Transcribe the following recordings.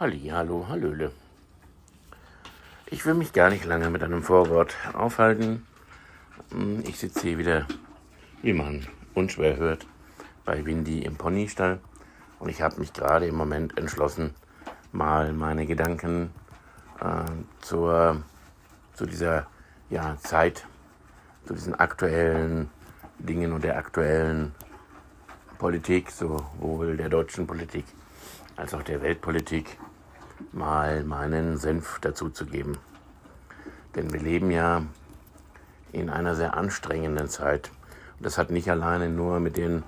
Halli, hallo, hallöle. Ich will mich gar nicht lange mit einem Vorwort aufhalten. Hm, ich sitze hier wieder, wie man unschwer hört, bei Windy im Ponystall und ich habe mich gerade im Moment entschlossen, mal meine Gedanken äh, zur, zu dieser ja, Zeit, zu diesen aktuellen Dingen und der aktuellen Politik, sowohl der deutschen Politik als auch der Weltpolitik, mal meinen Senf dazuzugeben. Denn wir leben ja in einer sehr anstrengenden Zeit. Und das hat nicht alleine nur mit den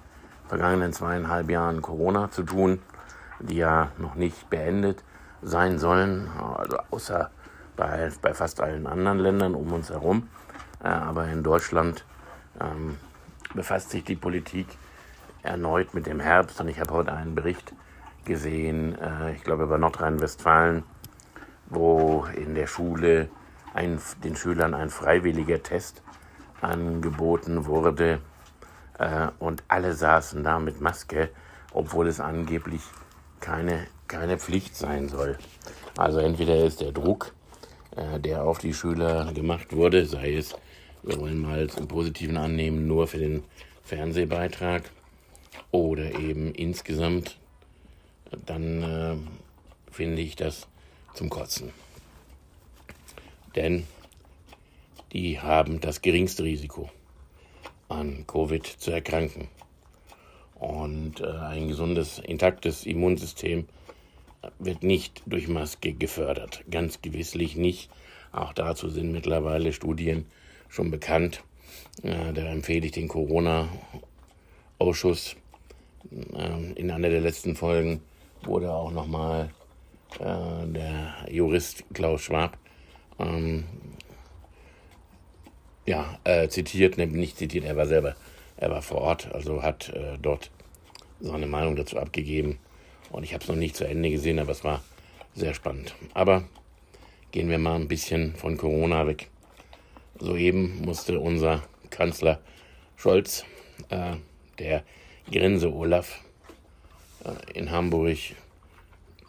vergangenen zweieinhalb Jahren Corona zu tun, die ja noch nicht beendet sein sollen, also außer bei, bei fast allen anderen Ländern um uns herum. Äh, aber in Deutschland ähm, befasst sich die Politik erneut mit dem Herbst und ich habe heute einen Bericht gesehen, äh, ich glaube über Nordrhein-Westfalen, wo in der Schule ein, den Schülern ein freiwilliger Test angeboten wurde äh, und alle saßen da mit Maske, obwohl es angeblich keine, keine Pflicht sein soll. Also entweder ist der Druck, äh, der auf die Schüler gemacht wurde, sei es, wir wollen mal zum Positiven annehmen, nur für den Fernsehbeitrag oder eben insgesamt dann äh, finde ich das zum Kotzen. Denn die haben das geringste Risiko, an Covid zu erkranken. Und äh, ein gesundes, intaktes Immunsystem wird nicht durch Maske gefördert. Ganz gewisslich nicht. Auch dazu sind mittlerweile Studien schon bekannt. Äh, da empfehle ich den Corona-Ausschuss äh, in einer der letzten Folgen wurde auch nochmal äh, der Jurist Klaus Schwab ähm, ja, äh, zitiert, ne, nicht zitiert, er war selber, er war vor Ort, also hat äh, dort seine Meinung dazu abgegeben. Und ich habe es noch nicht zu Ende gesehen, aber es war sehr spannend. Aber gehen wir mal ein bisschen von Corona weg. Soeben musste unser Kanzler Scholz, äh, der Grinse Olaf, in Hamburg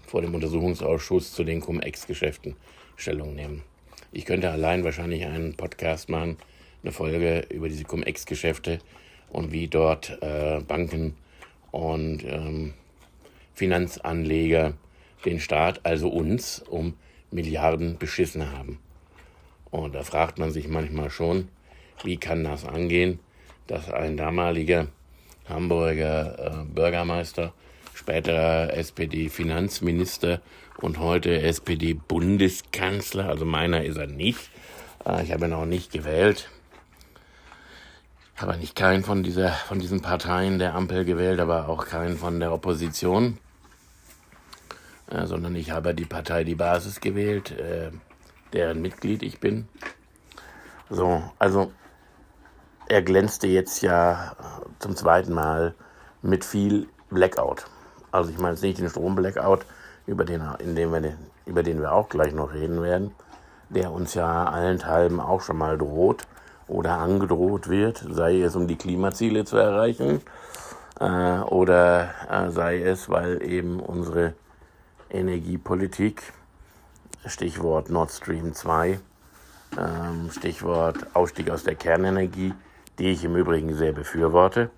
vor dem Untersuchungsausschuss zu den Cum-Ex-Geschäften Stellung nehmen. Ich könnte allein wahrscheinlich einen Podcast machen, eine Folge über diese Cum-Ex-Geschäfte und wie dort äh, Banken und ähm, Finanzanleger den Staat, also uns, um Milliarden beschissen haben. Und da fragt man sich manchmal schon, wie kann das angehen, dass ein damaliger Hamburger äh, Bürgermeister späterer SPD-Finanzminister und heute SPD-Bundeskanzler. Also meiner ist er nicht. Äh, ich habe ihn auch nicht gewählt. Habe nicht keinen von, dieser, von diesen Parteien der Ampel gewählt, aber auch keinen von der Opposition. Äh, sondern ich habe die Partei Die Basis gewählt, äh, deren Mitglied ich bin. So, also er glänzte jetzt ja zum zweiten Mal mit viel Blackout. Also ich meine jetzt nicht den Stromblackout, über den, in dem wir, über den wir auch gleich noch reden werden, der uns ja allenthalben auch schon mal droht oder angedroht wird, sei es um die Klimaziele zu erreichen äh, oder äh, sei es, weil eben unsere Energiepolitik, Stichwort Nord Stream 2, ähm, Stichwort Ausstieg aus der Kernenergie, die ich im Übrigen sehr befürworte,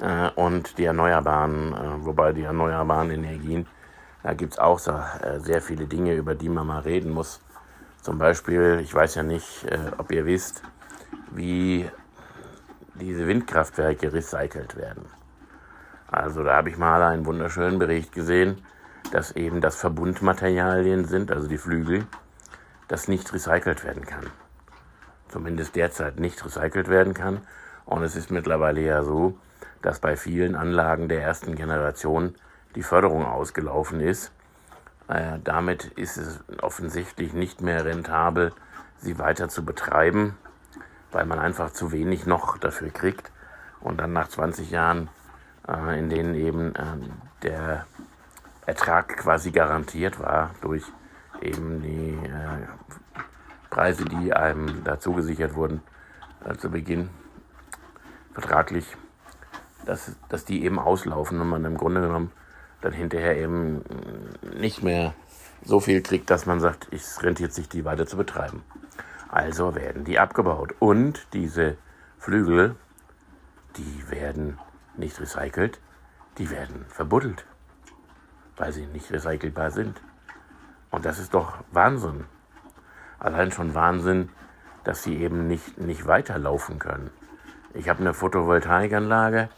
äh, und die erneuerbaren, äh, wobei die erneuerbaren Energien, da gibt es auch so, äh, sehr viele Dinge, über die man mal reden muss. Zum Beispiel, ich weiß ja nicht, äh, ob ihr wisst, wie diese Windkraftwerke recycelt werden. Also da habe ich mal einen wunderschönen Bericht gesehen, dass eben das Verbundmaterialien sind, also die Flügel, das nicht recycelt werden kann. Zumindest derzeit nicht recycelt werden kann. Und es ist mittlerweile ja so, dass bei vielen Anlagen der ersten Generation die Förderung ausgelaufen ist. Äh, damit ist es offensichtlich nicht mehr rentabel, sie weiter zu betreiben, weil man einfach zu wenig noch dafür kriegt. Und dann nach 20 Jahren, äh, in denen eben äh, der Ertrag quasi garantiert war durch eben die äh, Preise, die einem dazu gesichert wurden äh, zu Beginn vertraglich dass, dass die eben auslaufen und man im Grunde genommen dann hinterher eben nicht mehr so viel kriegt, dass man sagt, es rentiert sich, die weiter zu betreiben. Also werden die abgebaut. Und diese Flügel, die werden nicht recycelt, die werden verbuddelt, weil sie nicht recycelbar sind. Und das ist doch Wahnsinn. Allein schon Wahnsinn, dass sie eben nicht, nicht weiterlaufen können. Ich habe eine Photovoltaikanlage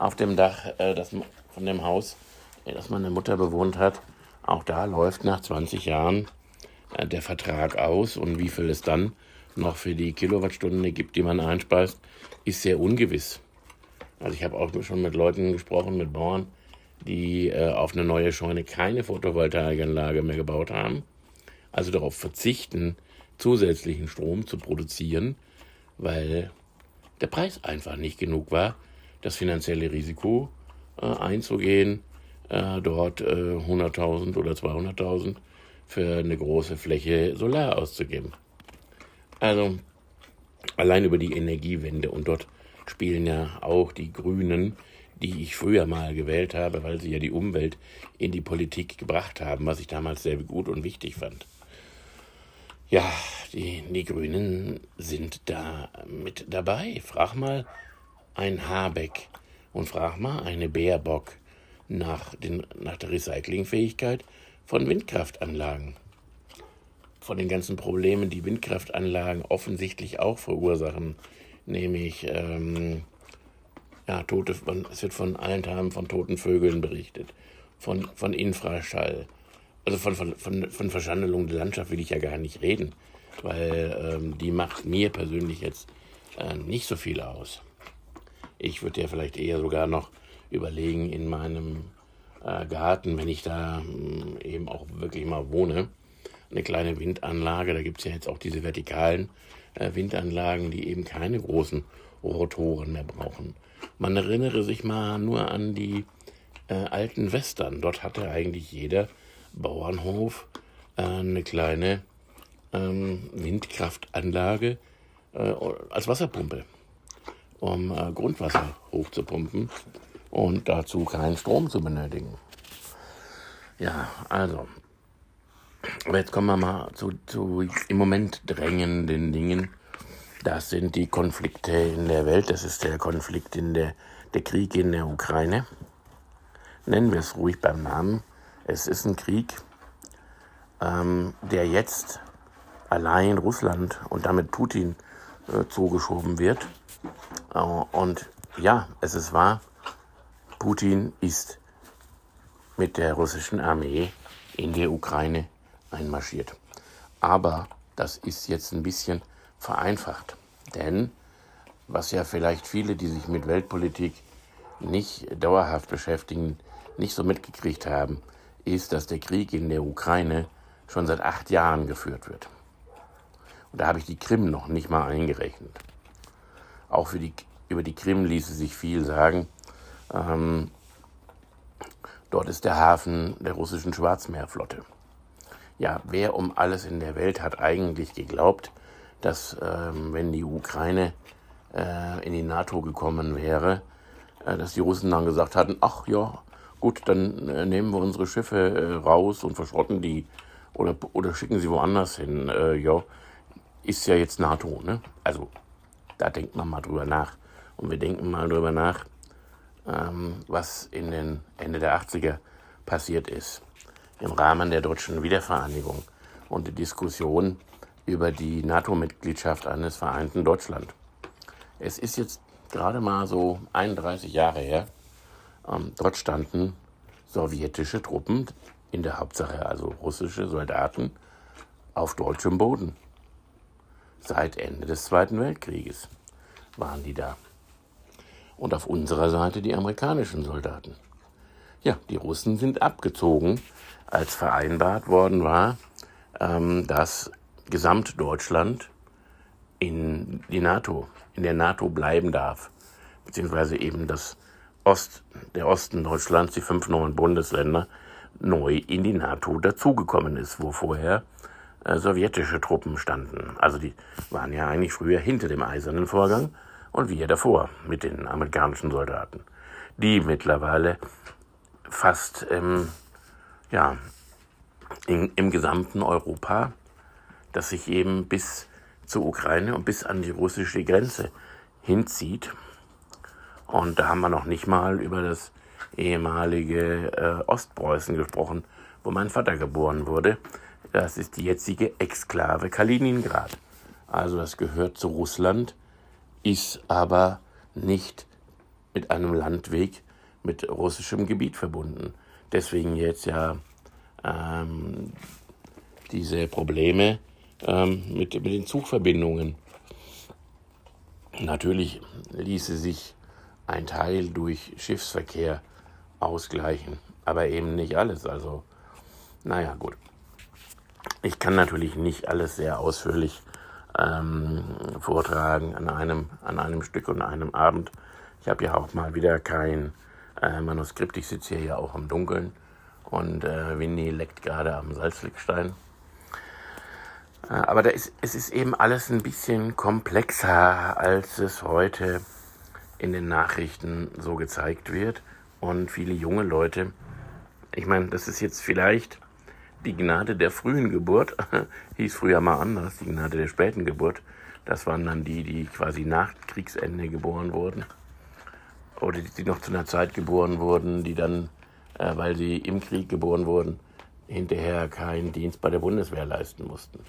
auf dem Dach äh, das, von dem Haus, äh, das meine Mutter bewohnt hat. Auch da läuft nach 20 Jahren äh, der Vertrag aus und wie viel es dann noch für die Kilowattstunde gibt, die man einspeist, ist sehr ungewiss. Also ich habe auch schon mit Leuten gesprochen, mit Bauern, die äh, auf eine neue Scheune keine Photovoltaikanlage mehr gebaut haben, also darauf verzichten, zusätzlichen Strom zu produzieren, weil der Preis einfach nicht genug war, das finanzielle Risiko äh, einzugehen, äh, dort 100.000 äh, oder 200.000 für eine große Fläche Solar auszugeben. Also allein über die Energiewende und dort spielen ja auch die Grünen, die ich früher mal gewählt habe, weil sie ja die Umwelt in die Politik gebracht haben, was ich damals sehr gut und wichtig fand. Ja, die, die Grünen sind da mit dabei. Frag mal ein Habeck und frag mal eine Baerbock nach, den, nach der Recyclingfähigkeit von Windkraftanlagen. Von den ganzen Problemen, die Windkraftanlagen offensichtlich auch verursachen, nämlich ähm, ja, tote, es wird von allen Teilen von toten Vögeln berichtet, von, von Infraschall, also von, von, von, von Verschandelung der Landschaft will ich ja gar nicht reden, weil ähm, die macht mir persönlich jetzt äh, nicht so viel aus. Ich würde ja vielleicht eher sogar noch überlegen, in meinem äh, Garten, wenn ich da äh, eben auch wirklich mal wohne, eine kleine Windanlage, da gibt es ja jetzt auch diese vertikalen äh, Windanlagen, die eben keine großen Rotoren mehr brauchen. Man erinnere sich mal nur an die äh, alten Western. Dort hatte eigentlich jeder Bauernhof äh, eine kleine ähm, Windkraftanlage äh, als Wasserpumpe, um äh, Grundwasser hochzupumpen und dazu keinen Strom zu benötigen. Ja, also. Aber jetzt kommen wir mal zu, zu im Moment drängenden Dingen. Das sind die Konflikte in der Welt. Das ist der Konflikt in der, der Krieg in der Ukraine. Nennen wir es ruhig beim Namen. Es ist ein Krieg, ähm, der jetzt allein Russland und damit Putin äh, zugeschoben wird. Äh, und ja, es ist wahr, Putin ist mit der russischen Armee in die Ukraine einmarschiert. Aber das ist jetzt ein bisschen vereinfacht. Denn was ja vielleicht viele, die sich mit Weltpolitik nicht dauerhaft beschäftigen, nicht so mitgekriegt haben, ist, dass der Krieg in der Ukraine schon seit acht Jahren geführt wird. Und da habe ich die Krim noch nicht mal eingerechnet. Auch die, über die Krim ließe sich viel sagen. Ähm, dort ist der Hafen der russischen Schwarzmeerflotte. Ja, wer um alles in der Welt hat eigentlich geglaubt, dass ähm, wenn die Ukraine äh, in die NATO gekommen wäre, äh, dass die Russen dann gesagt hatten, ach ja, gut, dann äh, nehmen wir unsere Schiffe äh, raus und verschrotten die oder, oder schicken sie woanders hin. Äh, ja, ist ja jetzt NATO, ne? Also, da denkt man mal drüber nach. Und wir denken mal drüber nach, ähm, was in den Ende der 80er passiert ist. Im Rahmen der deutschen Wiedervereinigung und der Diskussion über die NATO-Mitgliedschaft eines vereinten Deutschland. Es ist jetzt gerade mal so 31 Jahre her, ähm, dort standen sowjetische Truppen, in der Hauptsache also russische Soldaten, auf deutschem Boden. Seit Ende des Zweiten Weltkrieges waren die da. Und auf unserer Seite die amerikanischen Soldaten. Ja, die Russen sind abgezogen, als vereinbart worden war, ähm, dass Gesamtdeutschland in die NATO, in der NATO bleiben darf, beziehungsweise eben das Ost, der Osten Deutschlands, die fünf neuen Bundesländer, neu in die NATO dazugekommen ist, wo vorher äh, sowjetische Truppen standen. Also die waren ja eigentlich früher hinter dem eisernen Vorgang und wir davor mit den amerikanischen Soldaten, die mittlerweile fast ähm, ja, in, im gesamten Europa, das sich eben bis zur Ukraine und bis an die russische Grenze hinzieht. Und da haben wir noch nicht mal über das ehemalige äh, Ostpreußen gesprochen, wo mein Vater geboren wurde. Das ist die jetzige Exklave Kaliningrad. Also das gehört zu Russland, ist aber nicht mit einem Landweg mit russischem Gebiet verbunden. Deswegen jetzt ja ähm, diese Probleme ähm, mit, mit den Zugverbindungen. Natürlich ließe sich ein Teil durch Schiffsverkehr ausgleichen, aber eben nicht alles. Also, naja, gut. Ich kann natürlich nicht alles sehr ausführlich ähm, vortragen an einem, an einem Stück und einem Abend. Ich habe ja auch mal wieder kein äh, Manuskript. Ich sitze hier ja auch im Dunkeln und äh, Winnie leckt gerade am Salzlickstein. Äh, aber da ist, es ist eben alles ein bisschen komplexer, als es heute in den Nachrichten so gezeigt wird. Und viele junge Leute, ich meine, das ist jetzt vielleicht die Gnade der frühen Geburt, hieß früher mal anders, die Gnade der späten Geburt. Das waren dann die, die quasi nach Kriegsende geboren wurden. Oder die, noch zu einer Zeit geboren wurden, die dann, äh, weil sie im Krieg geboren wurden, hinterher keinen Dienst bei der Bundeswehr leisten mussten.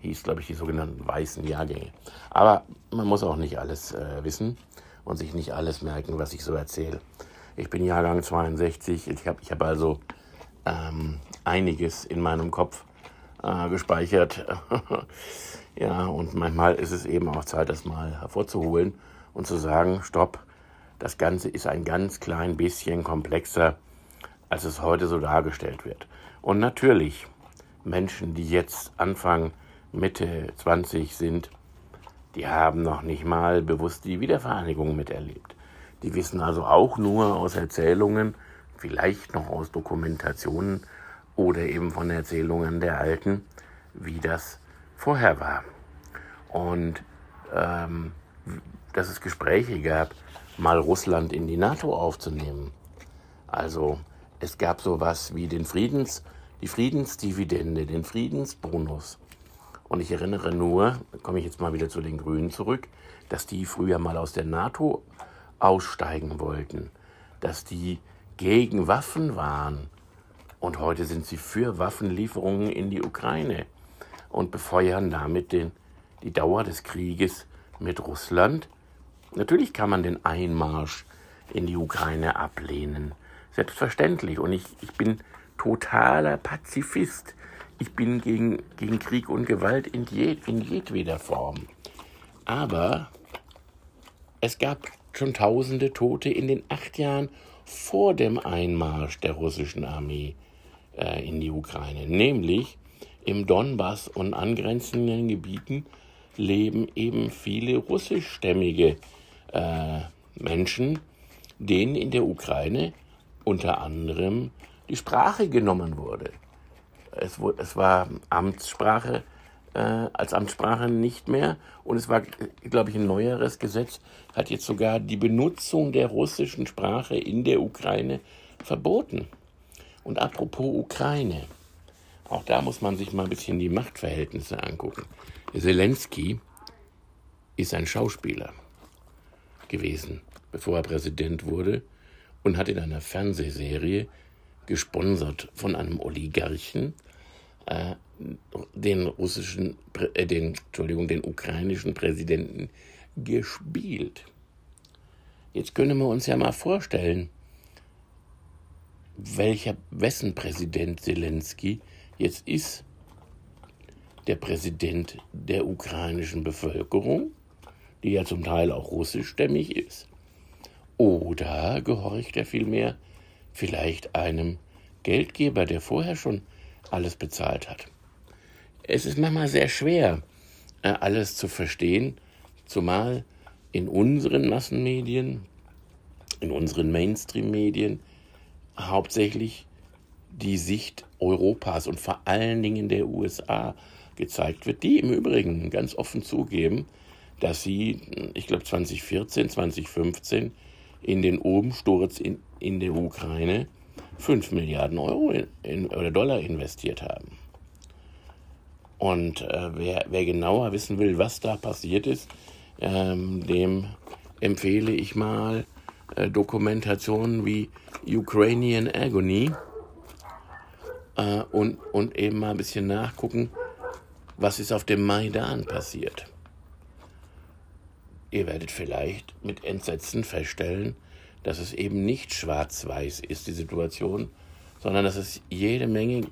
Hieß, glaube ich, die sogenannten weißen Jahrgänge. Aber man muss auch nicht alles äh, wissen und sich nicht alles merken, was ich so erzähle. Ich bin Jahrgang 62, ich habe ich hab also ähm, einiges in meinem Kopf äh, gespeichert. ja, und manchmal ist es eben auch Zeit, das mal hervorzuholen und zu sagen, stopp, das Ganze ist ein ganz klein bisschen komplexer, als es heute so dargestellt wird. Und natürlich, Menschen, die jetzt Anfang, Mitte 20 sind, die haben noch nicht mal bewusst die Wiedervereinigung miterlebt. Die wissen also auch nur aus Erzählungen, vielleicht noch aus Dokumentationen oder eben von Erzählungen der Alten, wie das vorher war. Und ähm, dass es Gespräche gab, mal Russland in die NATO aufzunehmen. Also es gab sowas wie den Friedens, die Friedensdividende, den Friedensbonus. Und ich erinnere nur, komme ich jetzt mal wieder zu den Grünen zurück, dass die früher mal aus der NATO aussteigen wollten, dass die gegen Waffen waren. Und heute sind sie für Waffenlieferungen in die Ukraine und befeuern damit den, die Dauer des Krieges mit Russland. Natürlich kann man den Einmarsch in die Ukraine ablehnen. Selbstverständlich. Und ich, ich bin totaler Pazifist. Ich bin gegen, gegen Krieg und Gewalt in, jed, in jedweder Form. Aber es gab schon tausende Tote in den acht Jahren vor dem Einmarsch der russischen Armee äh, in die Ukraine. Nämlich im Donbass und angrenzenden Gebieten leben eben viele russischstämmige äh, Menschen, denen in der Ukraine unter anderem die Sprache genommen wurde. Es, wurde, es war Amtssprache äh, als Amtssprache nicht mehr und es war, glaube ich, ein neueres Gesetz, hat jetzt sogar die Benutzung der russischen Sprache in der Ukraine verboten. Und apropos Ukraine, auch da muss man sich mal ein bisschen die Machtverhältnisse angucken. Zelensky ist ein Schauspieler gewesen, bevor er Präsident wurde und hat in einer Fernsehserie gesponsert von einem Oligarchen äh, den russischen, äh, den, Entschuldigung, den ukrainischen Präsidenten gespielt. Jetzt können wir uns ja mal vorstellen, welcher, wessen Präsident Zelensky jetzt ist. Der Präsident der ukrainischen Bevölkerung, die ja zum Teil auch russischstämmig ist. Oder gehorcht er vielmehr vielleicht einem Geldgeber, der vorher schon alles bezahlt hat. Es ist manchmal sehr schwer, äh, alles zu verstehen, zumal in unseren Massenmedien, in unseren Mainstream-Medien hauptsächlich die Sicht Europas und vor allen Dingen der USA gezeigt wird, die im Übrigen ganz offen zugeben, dass sie, ich glaube 2014, 2015 in den Umsturz in, in der Ukraine 5 Milliarden Euro in, in, oder Dollar investiert haben. Und äh, wer, wer, genauer wissen will, was da passiert ist, ähm, dem empfehle ich mal äh, Dokumentationen wie Ukrainian Agony äh, und, und eben mal ein bisschen nachgucken, was ist auf dem Maidan passiert. Ihr werdet vielleicht mit Entsetzen feststellen, dass es eben nicht schwarz-weiß ist, die Situation, sondern dass es jede Menge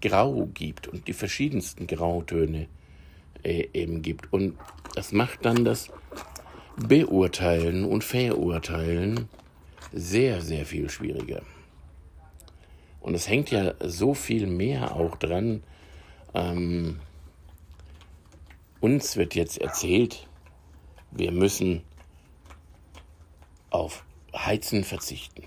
Grau gibt und die verschiedensten Grautöne äh, eben gibt. Und das macht dann das Beurteilen und Verurteilen sehr, sehr viel schwieriger. Und es hängt ja so viel mehr auch dran. Ähm, uns wird jetzt erzählt, wir müssen auf Heizen verzichten.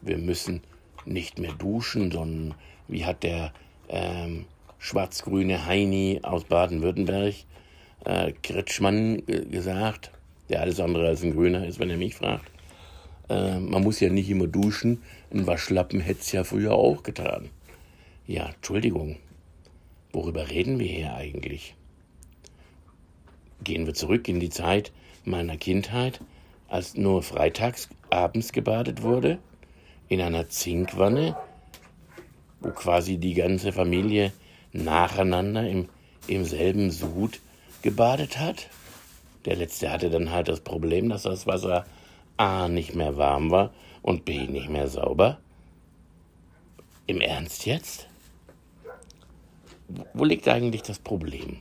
Wir müssen nicht mehr duschen, sondern wie hat der ähm, schwarz-grüne Heini aus Baden-Württemberg, äh, Kretschmann, äh, gesagt, der alles andere als ein Grüner ist, wenn er mich fragt. Äh, man muss ja nicht immer duschen, ein Waschlappen hätte es ja früher auch getan. Ja, Entschuldigung, worüber reden wir hier eigentlich? Gehen wir zurück in die Zeit meiner Kindheit, als nur freitags abends gebadet wurde, in einer Zinkwanne, wo quasi die ganze Familie nacheinander im, im selben Sud gebadet hat. Der letzte hatte dann halt das Problem, dass das Wasser A nicht mehr warm war und B nicht mehr sauber. Im Ernst jetzt? Wo liegt eigentlich das Problem?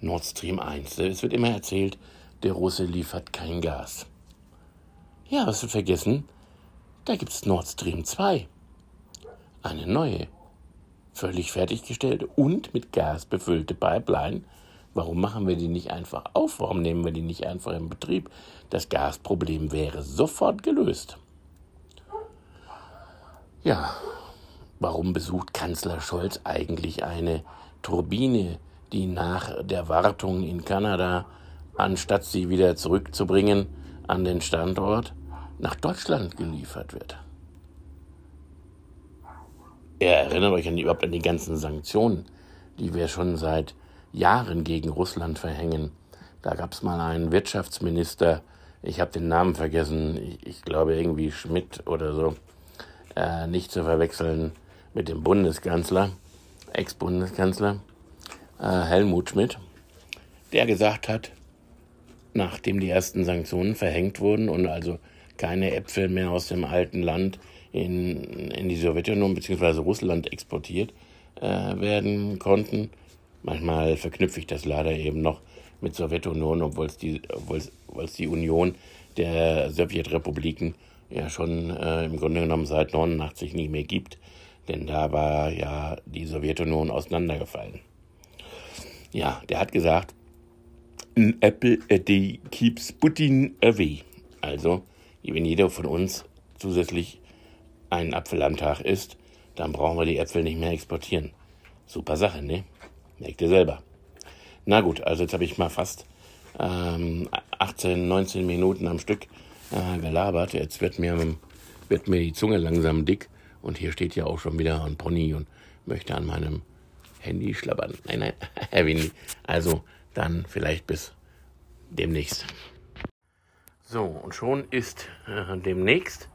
Nord Stream 1. Es wird immer erzählt, der Russe liefert kein Gas. Ja, was wird vergessen? Da gibt es Nord Stream 2. Eine neue, völlig fertiggestellte und mit Gas befüllte Pipeline. Warum machen wir die nicht einfach auf? Warum nehmen wir die nicht einfach in Betrieb? Das Gasproblem wäre sofort gelöst. Ja, warum besucht Kanzler Scholz eigentlich eine Turbine, die nach der Wartung in Kanada, anstatt sie wieder zurückzubringen an den Standort, nach Deutschland geliefert wird? Ihr erinnert euch an die, überhaupt an die ganzen Sanktionen, die wir schon seit Jahren gegen Russland verhängen. Da gab es mal einen Wirtschaftsminister, ich habe den Namen vergessen, ich, ich, glaube irgendwie Schmidt oder so, äh, nicht zu verwechseln mit dem Bundeskanzler, Ex-Bundeskanzler äh, Helmut Schmidt, der gesagt hat, nachdem die ersten Sanktionen verhängt wurden und also keine Äpfel mehr aus dem alten Land in, in die Sowjetunion bzw. Russland exportiert äh, werden konnten. Manchmal verknüpfe ich das leider eben noch mit Sowjetunion, obwohl es die, obwohl's, die Union der Sowjetrepubliken ja schon äh, im Grunde genommen seit 89 nicht mehr gibt, denn da war ja die Sowjetunion auseinandergefallen. Ja, der hat gesagt, an apple a day keeps Putin away. Also, wenn jeder von uns zusätzlich einen Apfel am Tag isst, dann brauchen wir die Äpfel nicht mehr exportieren. Super Sache, ne? Merkt ihr selber. Na gut, also jetzt habe ich mal fast ähm, 18, 19 Minuten am Stück äh, gelabert. Jetzt wird mir, wird mir die Zunge langsam dick. Und hier steht ja auch schon wieder ein Pony und möchte an meinem Handy schlabbern. Nein, nein, Herr Windy. Also dann vielleicht bis demnächst. So, und schon ist äh, demnächst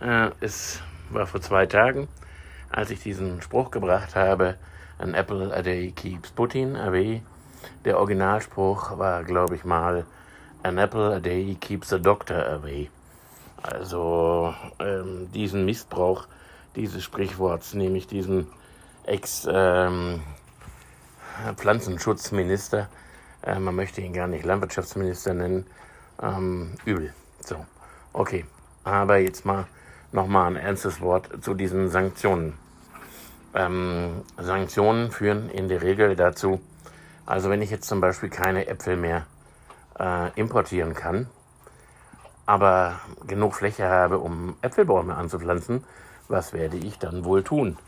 äh, es war vor zwei Tagen, als ich diesen Spruch gebracht habe, an apple a day keeps Putin away. Der Originalspruch war, glaube ich mal, an apple a day keeps the doctor away. Also ähm, diesen Missbrauch dieses Sprichworts, nämlich diesen Ex-Pflanzenschutzminister, ähm, äh, man möchte ihn gar nicht Landwirtschaftsminister nennen, ähm, übel. So, okay. Aber jetzt mal nochmal ein ernstes Wort zu diesen Sanktionen. Ähm, Sanktionen führen in der Regel dazu, also wenn ich jetzt zum Beispiel keine Äpfel mehr äh, importieren kann, aber genug Fläche habe, um Äpfelbäume anzupflanzen, was werde ich dann wohl tun?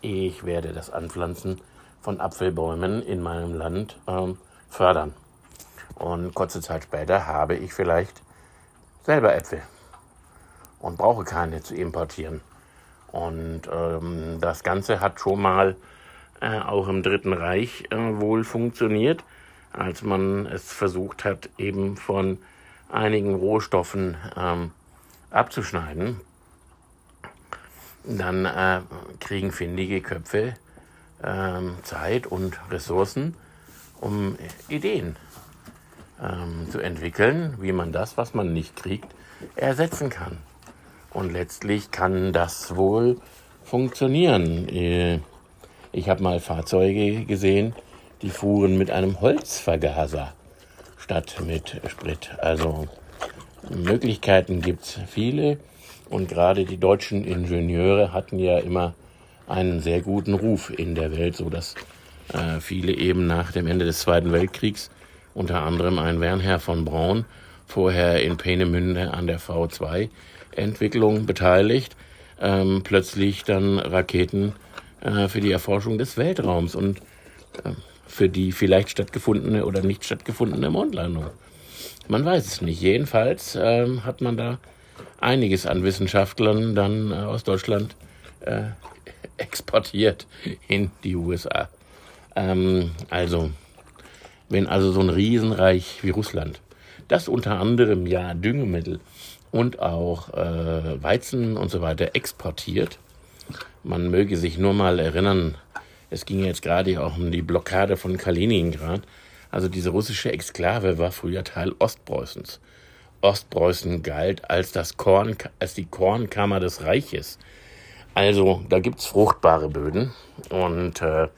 Ich werde das Anpflanzen von Apfelbäumen in meinem Land ähm, fördern. Und kurze Zeit später habe ich vielleicht selber Äpfel und brauche keine zu importieren. Und ähm, das Ganze hat schon mal äh, auch im Dritten Reich äh, wohl funktioniert, als man es versucht hat, eben von einigen Rohstoffen ähm, abzuschneiden. Dann äh, kriegen findige Köpfe ähm, Zeit und Ressourcen, um Ideen ähm, zu entwickeln, wie man das, was man nicht kriegt, ersetzen kann. Und letztlich kann das wohl funktionieren. Äh, ich habe mal Fahrzeuge gesehen, die fuhren mit einem Holzvergaser statt mit Sprit. Also Möglichkeiten gibt es viele und gerade die deutschen Ingenieure hatten ja immer einen sehr guten Ruf in der Welt, so dass äh, viele eben nach dem Ende des Zweiten Weltkriegs, unter anderem ein Wernherr von Braun, vorher in Peenemünde an der V2-Entwicklung beteiligt, ähm, plötzlich dann Raketen äh, für die Erforschung des Weltraums und äh, für die vielleicht stattgefundene oder nicht stattgefundene Mondlandung. Man weiß es nicht. Jedenfalls ähm, hat man da einiges an Wissenschaftlern dann äh, aus Deutschland äh, exportiert in die USA. Ähm, also, wenn also so ein Riesenreich wie Russland, das unter anderem ja Düngemittel und auch äh, Weizen und so weiter exportiert, man möge sich nur mal erinnern, es ging jetzt gerade auch um die Blockade von Kaliningrad. Also diese russische Exklave war früher Teil Ostpreußens. Ostpreußen galt als, das Korn, als die Kornkammer des Reiches. Also da gibt's fruchtbare Böden und äh,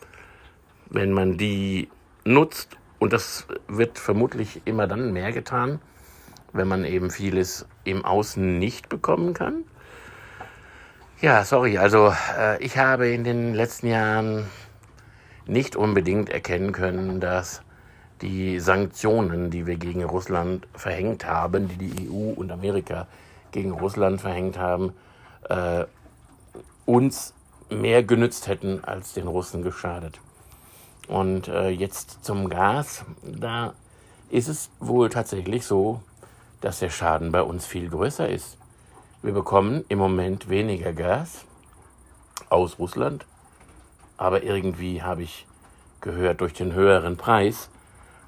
wenn man die nutzt, und das wird vermutlich immer dann mehr getan, wenn man eben vieles im Außen nicht bekommen kann. Ja, sorry, also äh, ich habe in den letzten Jahren nicht unbedingt erkennen können, dass die Sanktionen, die wir gegen Russland verhängt haben, die die EU und Amerika gegen Russland verhängt haben, äh, uns mehr genützt hätten als den Russen geschadet. Und äh, jetzt zum Gas, da ist es wohl tatsächlich so, dass der Schaden bei uns viel größer ist. Wir bekommen im Moment weniger Gas aus Russland, aber irgendwie habe ich gehört, durch den höheren Preis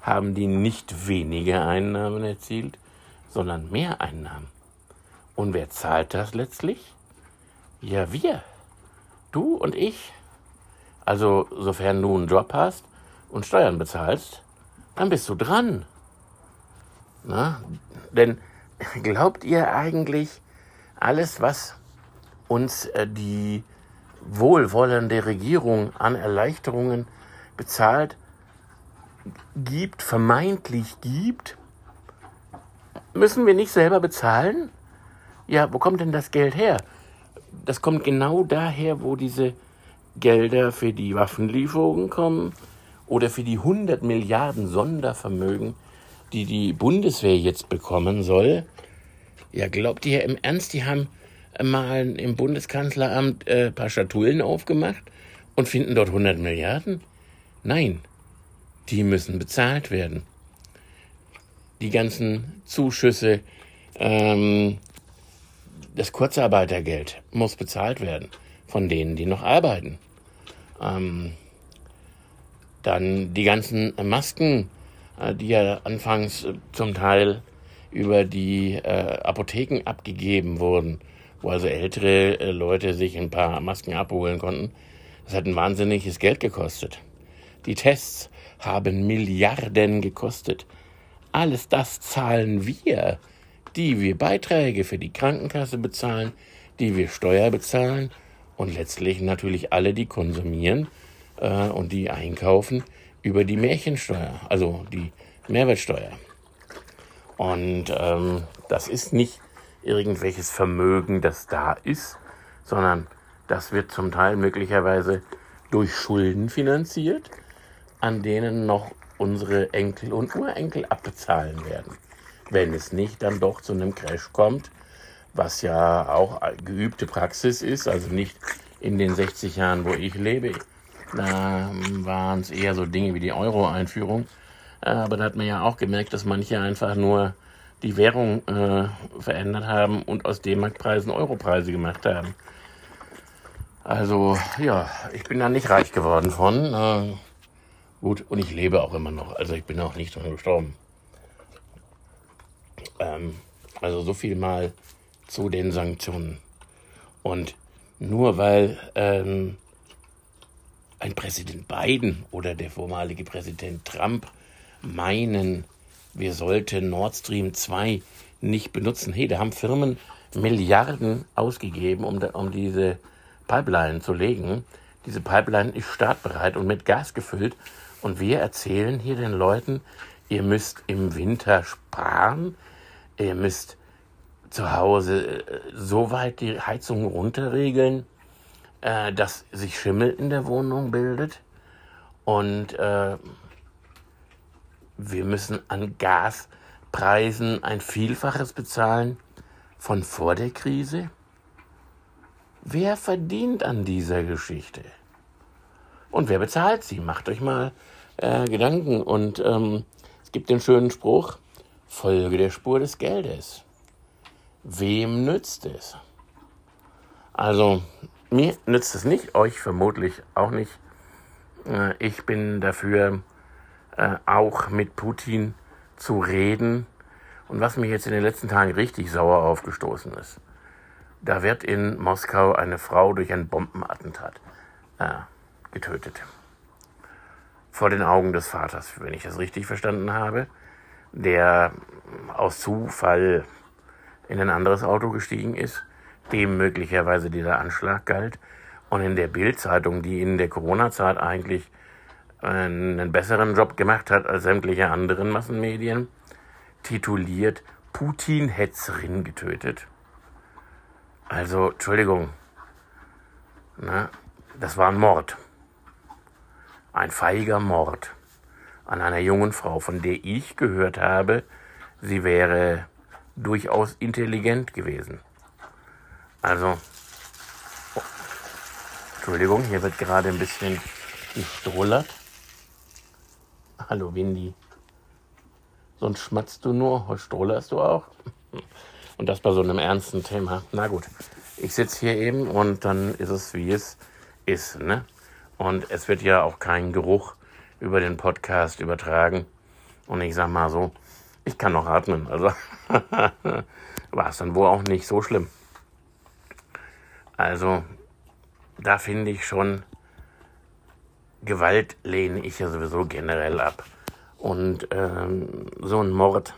haben die nicht weniger Einnahmen erzielt, sondern mehr Einnahmen. Und wer zahlt das letztlich? Ja, wir. Du und ich. Also, sofern du einen Job hast und Steuern bezahlst, dann bist du dran. Na? Denn glaubt ihr eigentlich, alles, was uns äh, die wohlwollende Regierung an Erleichterungen bezahlt, gibt, vermeintlich gibt, müssen wir nicht selber bezahlen? Ja, wo kommt denn das Geld her? Das kommt genau daher, wo diese Gelder für die Waffenlieferungen kommen oder für die 100 Milliarden Sondervermögen, die die Bundeswehr jetzt bekommen soll. Ja, glaubt ihr im Ernst, die haben mal im Bundeskanzleramt äh, ein paar Schatullen aufgemacht und finden dort 100 Milliarden? Nein, die müssen bezahlt werden. Die ganzen Zuschüsse, ähm, das Kurzarbeitergeld muss bezahlt werden von denen, die noch arbeiten. Ähm, dann die ganzen Masken, die ja anfangs äh, zum Teil über die äh, Apotheken abgegeben wurden, wo also ältere äh, Leute sich ein paar Masken abholen konnten. Das hat ein wahnsinniges Geld gekostet. Die Tests haben Milliarden gekostet. Alles das zahlen wir, die wir Beiträge für die Krankenkasse bezahlen, die wir Steuer bezahlen und letztlich natürlich alle, die konsumieren äh, und die einkaufen über die Märchensteuer, also die Mehrwertsteuer. Und ähm, das ist nicht irgendwelches Vermögen, das da ist, sondern das wird zum Teil möglicherweise durch Schulden finanziert an denen noch unsere Enkel und Urenkel abbezahlen werden. Wenn es nicht dann doch zu einem Crash kommt, was ja auch geübte Praxis ist, also nicht in den 60 Jahren, wo ich lebe. Da waren es eher so Dinge wie die Euro-Einführung. Aber da hat man ja auch gemerkt, dass manche einfach nur die Währung äh, verändert haben und aus D-Mark-Preisen Euro-Preise gemacht haben. Also, ja, ich bin da nicht reich geworden von. Äh, gut, und ich lebe auch immer noch. Also, ich bin auch nicht dran gestorben. Ähm, also, so viel mal zu den Sanktionen. Und nur weil ähm, ein Präsident Biden oder der vormalige Präsident Trump meinen, wir sollten Nord Stream 2 nicht benutzen. Hey, da haben Firmen Milliarden ausgegeben, um, um diese Pipeline zu legen. Diese Pipeline ist startbereit und mit Gas gefüllt. Und wir erzählen hier den Leuten, ihr müsst im Winter sparen, ihr müsst zu Hause äh, so weit die Heizung runterregeln, äh, dass sich Schimmel in der Wohnung bildet. Und äh, wir müssen an Gaspreisen ein Vielfaches bezahlen von vor der Krise. Wer verdient an dieser Geschichte? Und wer bezahlt sie? Macht euch mal äh, Gedanken. Und ähm, es gibt den schönen Spruch, Folge der Spur des Geldes. Wem nützt es? Also, mir nützt es nicht, euch vermutlich auch nicht. Äh, ich bin dafür, äh, auch mit Putin zu reden. Und was mir jetzt in den letzten Tagen richtig sauer aufgestoßen ist, da wird in Moskau eine Frau durch ein Bombenattentat äh, getötet. Vor den Augen des Vaters, wenn ich das richtig verstanden habe, der aus Zufall in ein anderes Auto gestiegen ist, dem möglicherweise dieser Anschlag galt. Und in der Bildzeitung, die in der Corona-Zeit eigentlich einen besseren Job gemacht hat als sämtliche anderen Massenmedien, tituliert Putin-Hetzerin getötet. Also, Entschuldigung. Na, das war ein Mord. Ein feiger Mord an einer jungen Frau, von der ich gehört habe, sie wäre durchaus intelligent gewesen. Also, oh, Entschuldigung, hier wird gerade ein bisschen gestrollert. Hallo Windy. Sonst schmatzt du nur, strollerst du auch. Und das bei so einem ernsten Thema. Na gut, ich sitze hier eben und dann ist es, wie es ist. Ne? Und es wird ja auch kein Geruch über den Podcast übertragen. Und ich sag mal so, ich kann noch atmen. Also war es dann wohl auch nicht so schlimm. Also da finde ich schon, Gewalt lehne ich ja sowieso generell ab. Und ähm, so ein Mord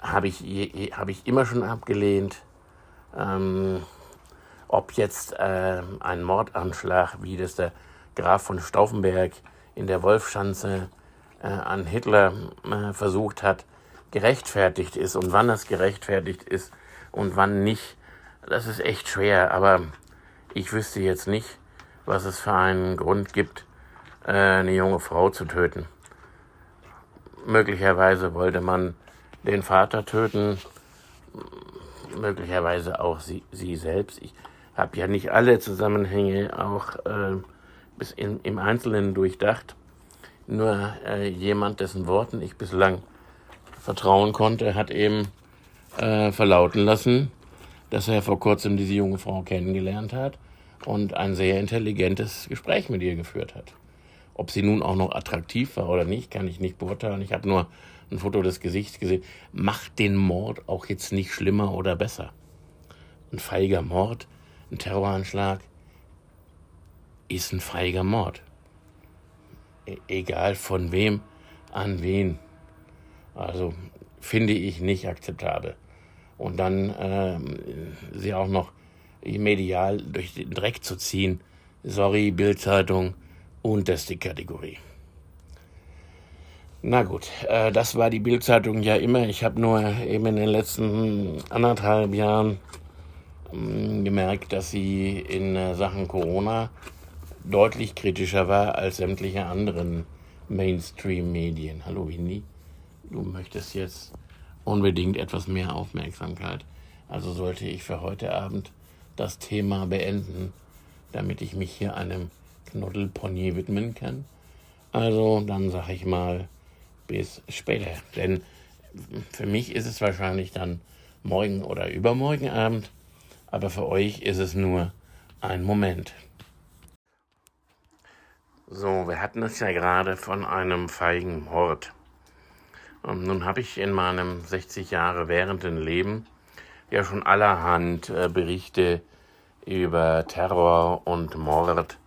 habe ich, hab ich immer schon abgelehnt. Ähm, ob jetzt äh, ein Mordanschlag, wie das der Graf von Stauffenberg in der Wolfschanze äh, an Hitler äh, versucht hat, gerechtfertigt ist und wann es gerechtfertigt ist und wann nicht, das ist echt schwer. Aber ich wüsste jetzt nicht, was es für einen Grund gibt, äh, eine junge Frau zu töten. Möglicherweise wollte man den Vater töten, möglicherweise auch sie, sie selbst. Ich habe ja nicht alle Zusammenhänge auch äh, bis in, im Einzelnen durchdacht. Nur äh, jemand, dessen Worten ich bislang vertrauen konnte, hat eben äh, verlauten lassen, dass er vor kurzem diese junge Frau kennengelernt hat und ein sehr intelligentes Gespräch mit ihr geführt hat. Ob sie nun auch noch attraktiv war oder nicht, kann ich nicht beurteilen. Ich habe nur ein Foto des Gesichts gesehen. Macht den Mord auch jetzt nicht schlimmer oder besser. Ein feiger Mord, ein Terroranschlag ist ein feiger Mord. E egal von wem an wen. Also finde ich nicht akzeptabel. Und dann äh, sie auch noch medial durch den Dreck zu ziehen. Sorry, Bildzeitung und die Kategorie. Na gut, äh, das war die Bildzeitung ja immer. Ich habe nur eben in den letzten anderthalb Jahren äh, gemerkt, dass sie in äh, Sachen Corona deutlich kritischer war als sämtliche anderen Mainstream-Medien. Hallo Winnie, du möchtest jetzt unbedingt etwas mehr Aufmerksamkeit. Also sollte ich für heute Abend das Thema beenden, damit ich mich hier einem Knuddelpony widmen kann. Also dann sage ich mal bis später. Denn für mich ist es wahrscheinlich dann morgen oder übermorgen Abend, aber für euch ist es nur Ein Moment. So, wir hatten es ja gerade von einem feigen Mord. Und nun habe ich in meinem 60 Jahre währenden Leben ja schon allerhand äh, Berichte über Terror und Mord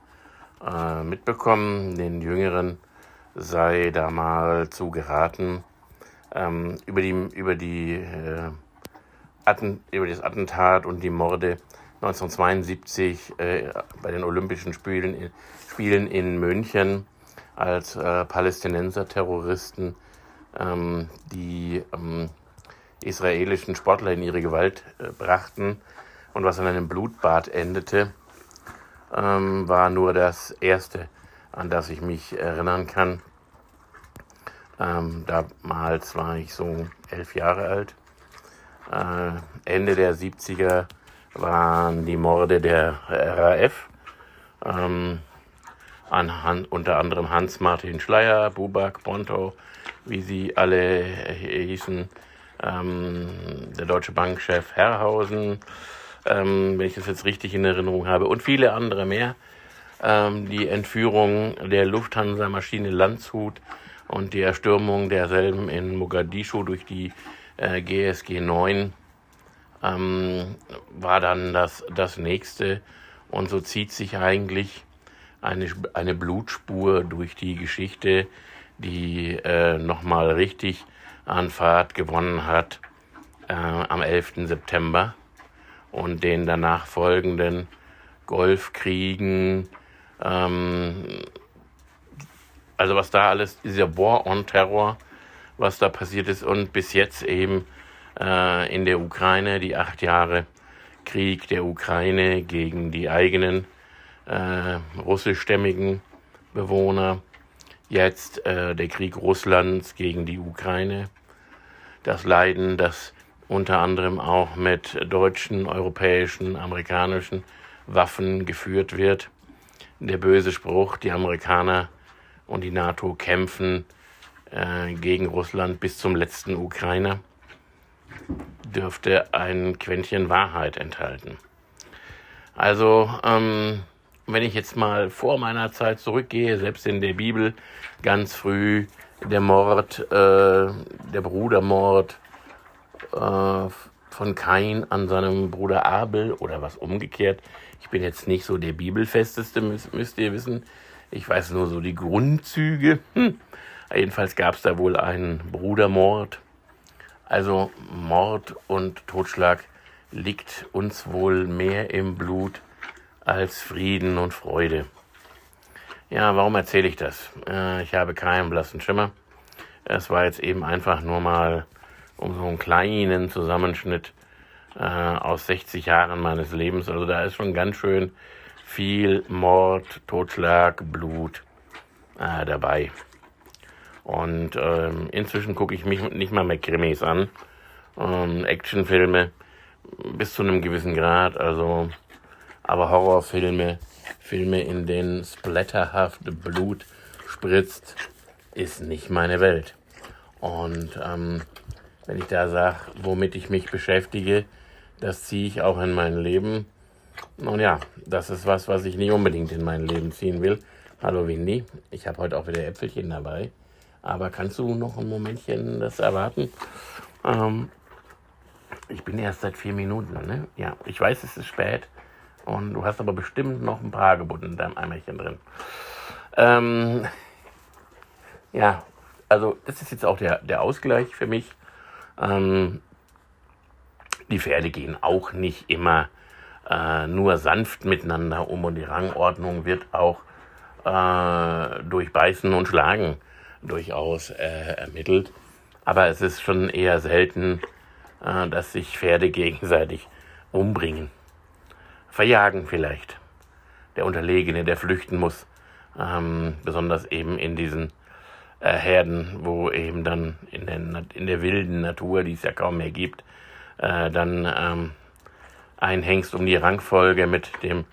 äh, mitbekommen. Den Jüngeren sei da mal zu geraten, ähm, über die, über, die, äh, über das Attentat und die Morde 1972 äh, bei den Olympischen Spielen, in München als Palästinenser-Terroristen ähm, die ähm, israelischen Sportler in ihre Gewalt äh, brachten und was an einem Blutbad endete, ähm, war nur das erste, an das ich mich erinnern kann. Ähm, damals war ich so elf Jahre alt. Äh, Ende der 70er waren die Morde der RAF. Ähm, an Han, unter anderem Hans-Martin Schleier, Bubak, Ponto, wie sie alle hießen, ähm, der Deutsche Bankchef Herrhausen, ähm, wenn ich das jetzt richtig in Erinnerung habe, und viele andere mehr. Ähm, die Entführung der Lufthansa-Maschine Landshut und die Erstürmung derselben in Mogadischu durch die äh, GSG 9 ähm, war dann das, das nächste. Und so zieht sich eigentlich eine, eine Blutspur durch die Geschichte, die äh, nochmal richtig an Fahrt gewonnen hat äh, am 11. September und den danach folgenden Golfkriegen. Ähm, also was da alles, dieser War on Terror, was da passiert ist und bis jetzt eben äh, in der Ukraine die acht Jahre Krieg der Ukraine gegen die eigenen äh, russischstämmigen Bewohner, jetzt äh, der Krieg Russlands gegen die Ukraine, das Leiden, das unter anderem auch mit deutschen, europäischen, amerikanischen Waffen geführt wird. Der böse Spruch, die Amerikaner und die NATO kämpfen äh, gegen Russland bis zum letzten Ukrainer, dürfte ein Quäntchen Wahrheit enthalten. Also ähm, wenn ich jetzt mal vor meiner Zeit zurückgehe, selbst in der Bibel ganz früh der Mord, äh, der Brudermord äh, von Kain an seinem Bruder Abel oder was umgekehrt. Ich bin jetzt nicht so der Bibelfesteste, müsst, müsst ihr wissen. Ich weiß nur so die Grundzüge. Hm. Jedenfalls gab es da wohl einen Brudermord. Also Mord und Totschlag liegt uns wohl mehr im Blut als Frieden und Freude. Ja, warum erzähle ich das? Äh, ich habe keinen blassen Schimmer. Es war jetzt eben einfach nur mal um so einen kleinen Zusammenschnitt äh, aus 60 Jahren meines Lebens. Also da ist schon ganz schön viel Mord, Totschlag, Blut äh, dabei. Und ähm, inzwischen gucke ich mich nicht mal mehr Krimis an. Ähm, Actionfilme bis zu einem gewissen Grad. Also aber Horrorfilme, Filme, in denen splatterhaft Blut spritzt, ist nicht meine Welt. Und ähm, wenn ich da sage, womit ich mich beschäftige, das ziehe ich auch in mein Leben. Und ja, das ist was, was ich nicht unbedingt in mein Leben ziehen will. Hallo Windy, ich habe heute auch wieder Äpfelchen dabei. Aber kannst du noch ein Momentchen das erwarten? Ähm, ich bin erst seit vier Minuten, ne? Ja, ich weiß, es ist spät. Und du hast aber bestimmt noch ein paar gebunden in deinem Eimerchen drin. Ähm, ja, also das ist jetzt auch der, der Ausgleich für mich. Ähm, die Pferde gehen auch nicht immer äh, nur sanft miteinander um und die Rangordnung wird auch äh, durch Beißen und Schlagen durchaus äh, ermittelt. Aber es ist schon eher selten, äh, dass sich Pferde gegenseitig umbringen verjagen vielleicht. Der Unterlegene, der flüchten muss. Ähm, besonders eben in diesen äh, Herden, wo eben dann in der, in der wilden Natur, die es ja kaum mehr gibt, äh, dann ähm, ein Hengst um die Rangfolge mit dem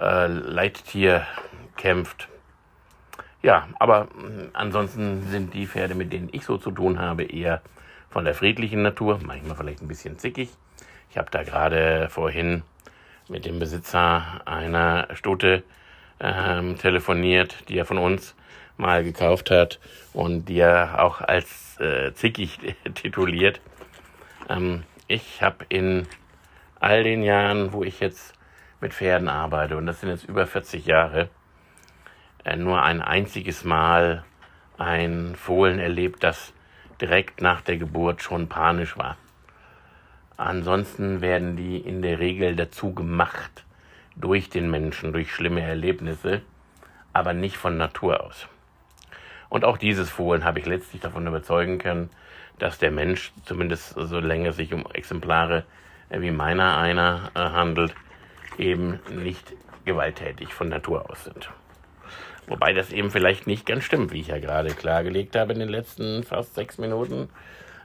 äh, Leittier kämpft. Ja, aber äh, ansonsten sind die Pferde, mit denen ich so zu tun habe, eher von der friedlichen Natur, manchmal vielleicht ein bisschen zickig. Ich habe da gerade vorhin mit dem Besitzer einer Stute ähm, telefoniert, die er von uns mal gekauft hat und die er auch als äh, zickig tituliert. Ähm, ich habe in all den Jahren, wo ich jetzt mit Pferden arbeite, und das sind jetzt über 40 Jahre, äh, nur ein einziges Mal ein Fohlen erlebt, das direkt nach der Geburt schon panisch war. Ansonsten werden die in der Regel dazu gemacht durch den Menschen, durch schlimme Erlebnisse, aber nicht von Natur aus. Und auch dieses Fohlen habe ich letztlich davon überzeugen können, dass der Mensch, zumindest solange es sich um Exemplare wie meiner einer äh, handelt, eben nicht gewalttätig von Natur aus sind. Wobei das eben vielleicht nicht ganz stimmt, wie ich ja gerade klargelegt habe in den letzten fast sechs Minuten,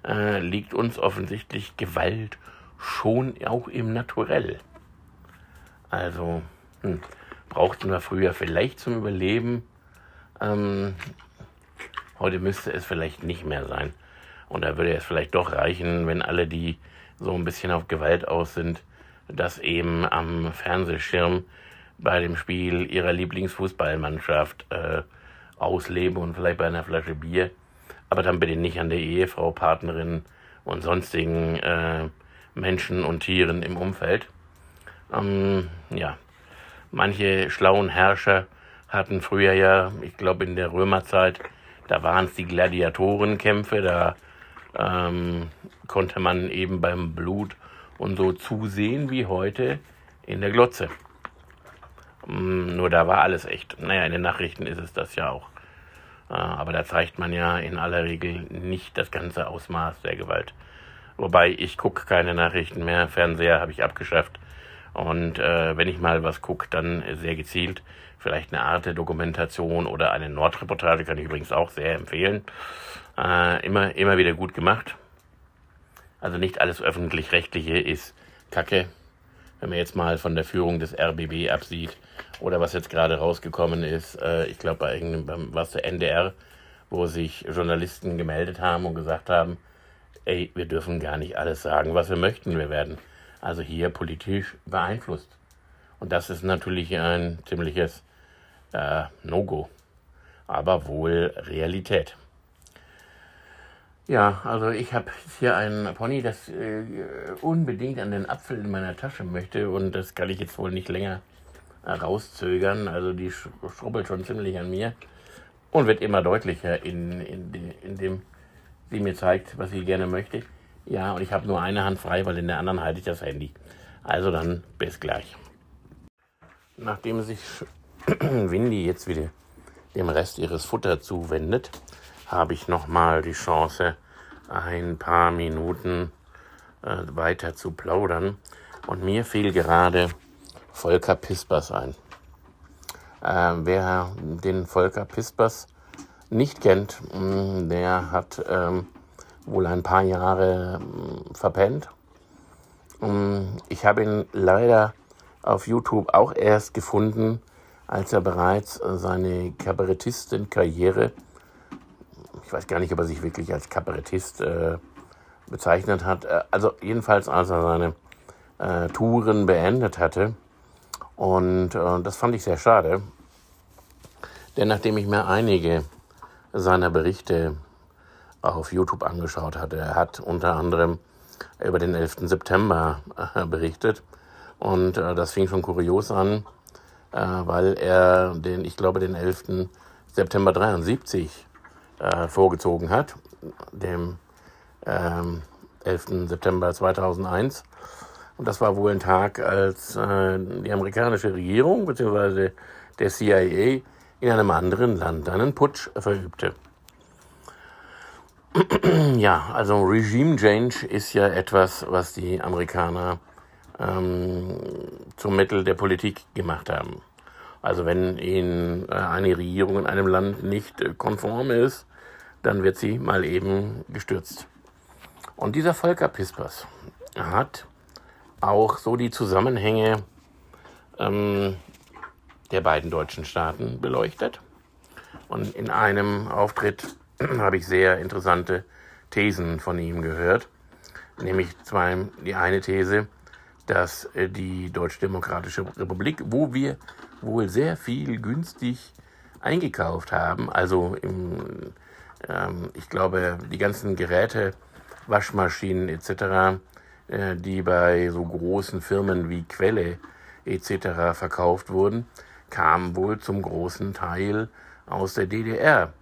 äh, liegt uns offensichtlich Gewalt schon auch im Naturell. Also hm, brauchten wir früher vielleicht zum Überleben. Ähm, heute müsste es vielleicht nicht mehr sein. Und da würde es vielleicht doch reichen, wenn alle, die so ein bisschen auf Gewalt aus sind, das eben am Fernsehschirm bei dem Spiel ihrer Lieblingsfußballmannschaft äh, ausleben und vielleicht bei einer Flasche Bier, aber dann bitte nicht an der Ehefrau, Partnerin und sonstigen äh, Menschen und Tieren im Umfeld. Ähm, ja, manche schlauen Herrscher hatten früher ja, ich glaube in der Römerzeit, da waren es die Gladiatorenkämpfe, da ähm, konnte man eben beim Blut und so zusehen wie heute in der Glotze. Mm, nur da war alles echt. Naja, in den Nachrichten ist es das ja auch. Äh, aber da zeigt man ja in aller Regel nicht das ganze Ausmaß der Gewalt. Wobei ich gucke keine Nachrichten mehr, Fernseher habe ich abgeschafft. Und äh, wenn ich mal was gucke, dann sehr gezielt. Vielleicht eine Art der Dokumentation oder eine Nordreportage kann ich übrigens auch sehr empfehlen. Äh, immer, immer wieder gut gemacht. Also nicht alles öffentlich-rechtliche ist Kacke. Wenn man jetzt mal von der Führung des RBB absieht oder was jetzt gerade rausgekommen ist, äh, ich glaube bei irgendeinem, was der NDR, wo sich Journalisten gemeldet haben und gesagt haben, ey, wir dürfen gar nicht alles sagen, was wir möchten. Wir werden also hier politisch beeinflusst. Und das ist natürlich ein ziemliches äh, No-Go, aber wohl Realität. Ja, also ich habe hier ein Pony, das äh, unbedingt an den Apfel in meiner Tasche möchte und das kann ich jetzt wohl nicht länger rauszögern. Also die sch schrubbelt schon ziemlich an mir und wird immer deutlicher, in, in, in dem sie mir zeigt, was sie gerne möchte. Ja, und ich habe nur eine Hand frei, weil in der anderen halte ich das Handy. Also dann bis gleich. Nachdem sich Windy jetzt wieder dem Rest ihres Futter zuwendet, habe ich nochmal die Chance, ein paar Minuten äh, weiter zu plaudern. Und mir fiel gerade Volker Pispers ein. Äh, wer den Volker Pispers nicht kennt, mm, der hat ähm, wohl ein paar Jahre mm, verpennt. Mm, ich habe ihn leider auf YouTube auch erst gefunden, als er bereits seine Kabarettistenkarriere ich weiß gar nicht, ob er sich wirklich als Kabarettist äh, bezeichnet hat. Äh, also jedenfalls, als er seine äh, Touren beendet hatte. Und äh, das fand ich sehr schade. Denn nachdem ich mir einige seiner Berichte auf YouTube angeschaut hatte, er hat unter anderem über den 11. September äh, berichtet. Und äh, das fing schon kurios an, weil er den, ich glaube, den 11. September 73 äh, vorgezogen hat, dem ähm, 11. September 2001. Und das war wohl ein Tag, als äh, die amerikanische Regierung bzw. der CIA in einem anderen Land einen Putsch verübte. ja, also Regime Change ist ja etwas, was die Amerikaner ähm, zum Mittel der Politik gemacht haben. Also wenn ihnen äh, eine Regierung in einem Land nicht äh, konform ist, dann wird sie mal eben gestürzt. Und dieser Volker Pispers hat auch so die Zusammenhänge ähm, der beiden deutschen Staaten beleuchtet. Und in einem Auftritt habe ich sehr interessante Thesen von ihm gehört. Nämlich zwei, die eine These, dass äh, die Deutsch-Demokratische Republik, wo wir wohl sehr viel günstig eingekauft haben, also im, ähm, ich glaube, die ganzen Geräte, Waschmaschinen etc., die bei so großen Firmen wie Quelle etc. verkauft wurden, kamen wohl zum großen Teil aus der DDR.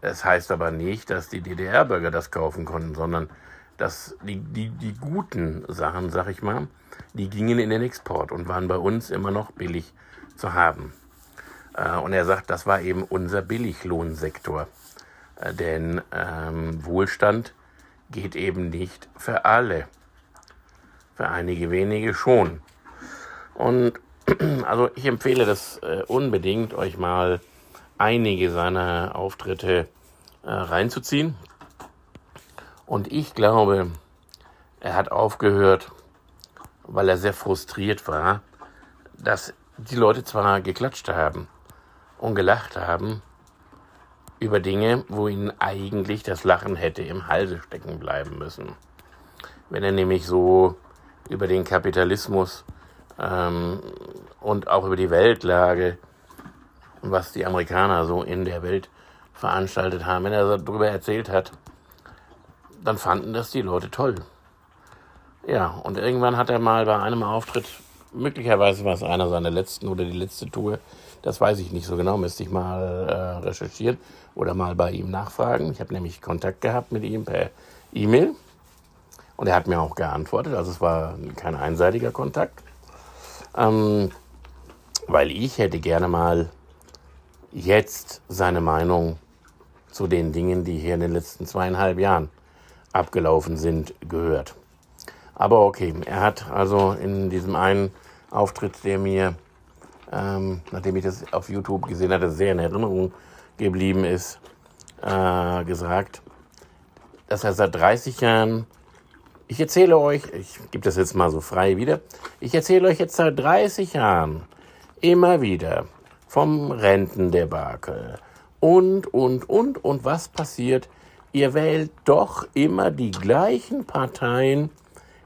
Es heißt aber nicht, dass die DDR-Bürger das kaufen konnten, sondern dass die, die, die guten Sachen, sag ich mal, die gingen in den Export und waren bei uns immer noch billig zu haben. Äh, und er sagt, das war eben unser Billiglohnsektor. Äh, denn ähm, Wohlstand geht eben nicht für alle. Für einige wenige schon. Und also ich empfehle das äh, unbedingt, euch mal einige seiner Auftritte äh, reinzuziehen. Und ich glaube, er hat aufgehört, weil er sehr frustriert war, dass die Leute zwar geklatscht haben und gelacht haben über Dinge, wo ihnen eigentlich das Lachen hätte im Halse stecken bleiben müssen. Wenn er nämlich so über den Kapitalismus ähm, und auch über die Weltlage was die Amerikaner so in der Welt veranstaltet haben, wenn er darüber erzählt hat, dann fanden das die Leute toll. Ja, und irgendwann hat er mal bei einem Auftritt, möglicherweise war es einer seiner letzten oder die letzte Tour, das weiß ich nicht so genau, müsste ich mal äh, recherchieren oder mal bei ihm nachfragen. Ich habe nämlich Kontakt gehabt mit ihm per E-Mail und er hat mir auch geantwortet, also es war kein einseitiger Kontakt, ähm, weil ich hätte gerne mal jetzt seine Meinung zu den Dingen, die hier in den letzten zweieinhalb Jahren abgelaufen sind, gehört. Aber okay, er hat also in diesem einen Auftritt, der mir, ähm, nachdem ich das auf YouTube gesehen hatte, sehr in Erinnerung geblieben ist, äh, gesagt, dass er seit 30 Jahren, ich erzähle euch, ich gebe das jetzt mal so frei wieder, ich erzähle euch jetzt seit 30 Jahren immer wieder vom Rentendebakel und, und, und, und was passiert? Ihr wählt doch immer die gleichen Parteien,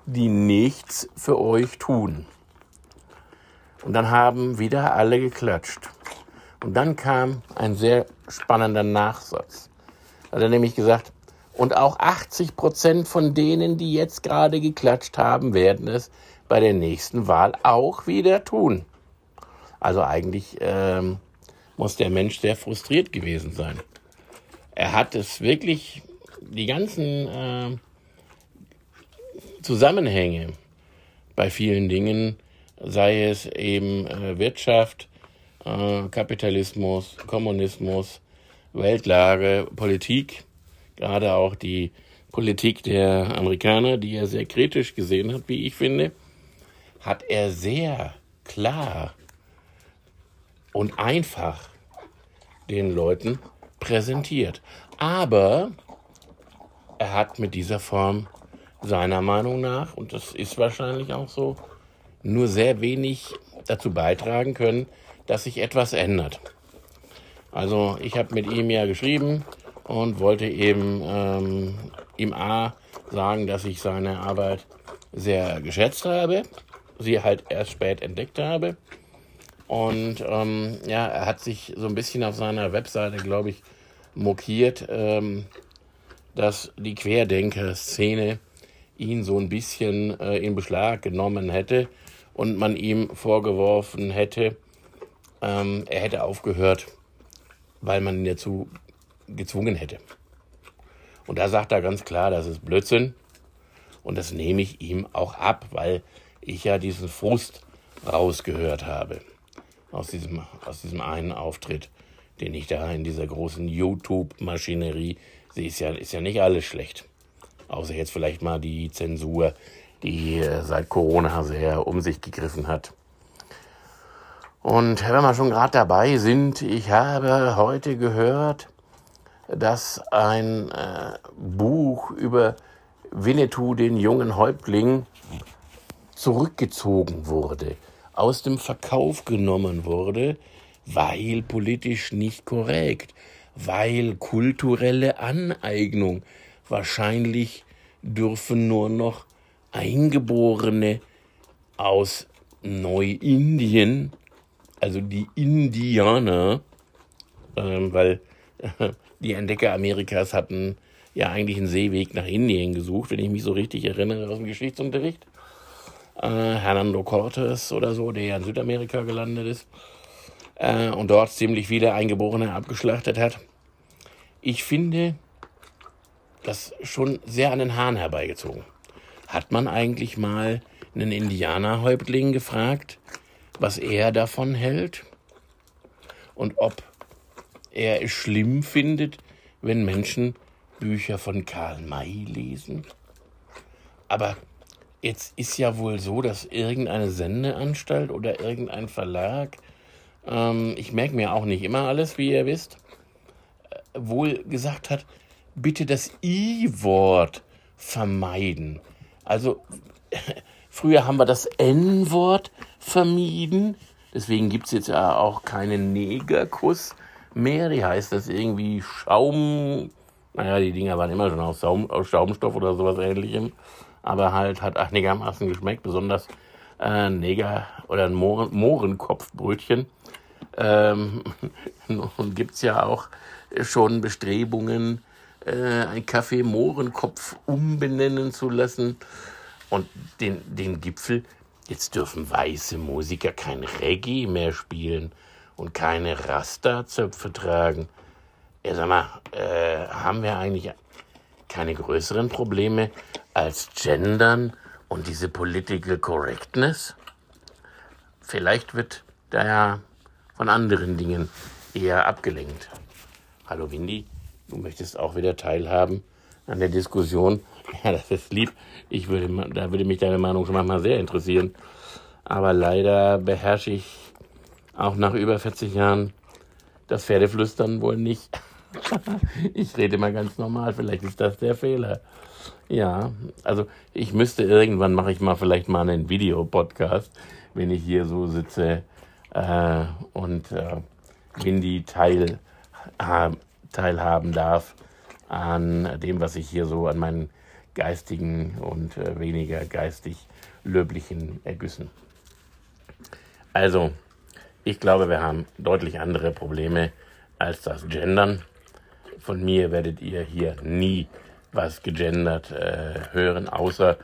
die nichts für euch tun. Und dann haben wieder alle geklatscht. Und dann kam ein sehr spannender Nachsatz. Da hat er nämlich gesagt, und auch 80 Prozent von denen, die jetzt gerade geklatscht haben, werden es bei der nächsten Wahl auch wieder tun. Also eigentlich ähm, muss der Mensch sehr frustriert gewesen sein. Er hat es wirklich, die ganzen äh, Zusammenhänge bei vielen Dingen, sei es eben äh, Wirtschaft, äh, Kapitalismus, Kommunismus, Weltlage, Politik, gerade auch die Politik der Amerikaner, die er sehr kritisch gesehen hat, wie ich finde, hat er sehr klar und einfach den Leuten präsentiert. Aber er hat mit dieser Form seiner Meinung nach, und das ist wahrscheinlich auch so, nur sehr wenig dazu beitragen können, dass sich etwas ändert. Also ich habe mit ihm ja geschrieben und wollte eben ähm, ihm A sagen, dass ich seine Arbeit sehr geschätzt habe, sie halt erst spät entdeckt habe. Und ähm, ja, er hat sich so ein bisschen auf seiner Webseite, glaube ich, mokiert, ähm, dass die Querdenker-Szene ihn so ein bisschen äh, in Beschlag genommen hätte und man ihm vorgeworfen hätte, ähm, er hätte aufgehört, weil man ihn dazu gezwungen hätte. Und da sagt er ganz klar, das ist Blödsinn. Und das nehme ich ihm auch ab, weil ich ja diesen Frust rausgehört habe aus diesem, aus diesem einen Auftritt, den ich da in dieser großen YouTube-Maschinerie sehe. Ist ja, ist ja nicht alles schlecht. Außer jetzt vielleicht mal die Zensur, die äh, seit Corona sehr um sich gegriffen hat. Und wenn wir schon gerade dabei sind, ich habe heute gehört, dass ein äh, Buch über Winnetou, den jungen Häuptling, zurückgezogen wurde aus dem Verkauf genommen wurde, weil politisch nicht korrekt, weil kulturelle Aneignung. Wahrscheinlich dürfen nur noch Eingeborene aus Neuindien, also die Indianer, ähm, weil äh, die Entdecker Amerikas hatten ja eigentlich einen Seeweg nach Indien gesucht, wenn ich mich so richtig erinnere aus dem Geschichtsunterricht. Äh, Hernando Cortes oder so, der ja in Südamerika gelandet ist äh, und dort ziemlich viele Eingeborene abgeschlachtet hat. Ich finde das schon sehr an den Haaren herbeigezogen. Hat man eigentlich mal einen Indianerhäuptling gefragt, was er davon hält und ob er es schlimm findet, wenn Menschen Bücher von Karl May lesen? Aber jetzt ist ja wohl so, dass irgendeine Sendeanstalt oder irgendein Verlag, ähm, ich merke mir auch nicht immer alles, wie ihr wisst, äh, wohl gesagt hat, bitte das I-Wort vermeiden. Also früher haben wir das N-Wort vermieden. Deswegen gibt es jetzt ja auch keinen Negerkuss mehr. Die heißt das irgendwie Schaum. Naja, die Dinger waren immer schon aus, Saum, aus Schaumstoff oder sowas ähnlichem. Aber halt hat einigermaßen geschmeckt, besonders äh, Neger oder ein Mohren, Mohrenkopfbrötchen. Ähm, nun gibt es ja auch schon Bestrebungen, äh, ein Kaffee Mohrenkopf umbenennen zu lassen. Und den, den Gipfel, jetzt dürfen weiße Musiker kein Reggae mehr spielen und keine Rasta-Zöpfe tragen. Ja, sag mal, äh, haben wir eigentlich keine größeren Probleme als Gendern und diese Political Correctness? Vielleicht wird da ja von anderen Dingen eher abgelenkt. Hallo Windy. Du möchtest auch wieder teilhaben an der Diskussion. Ja, das ist lieb. Ich würde, da würde mich deine Meinung schon manchmal sehr interessieren. Aber leider beherrsche ich auch nach über 40 Jahren das Pferdeflüstern wohl nicht. ich rede mal ganz normal. Vielleicht ist das der Fehler. Ja, also ich müsste irgendwann mache ich mal vielleicht mal einen Videopodcast, wenn ich hier so sitze äh, und äh, Windy teil, äh, teilhaben darf an dem, was ich hier so an meinen geistigen und äh, weniger geistig löblichen Ergüssen. Also, ich glaube, wir haben deutlich andere Probleme als das Gendern. Von mir werdet ihr hier nie was gegendert äh, hören, außer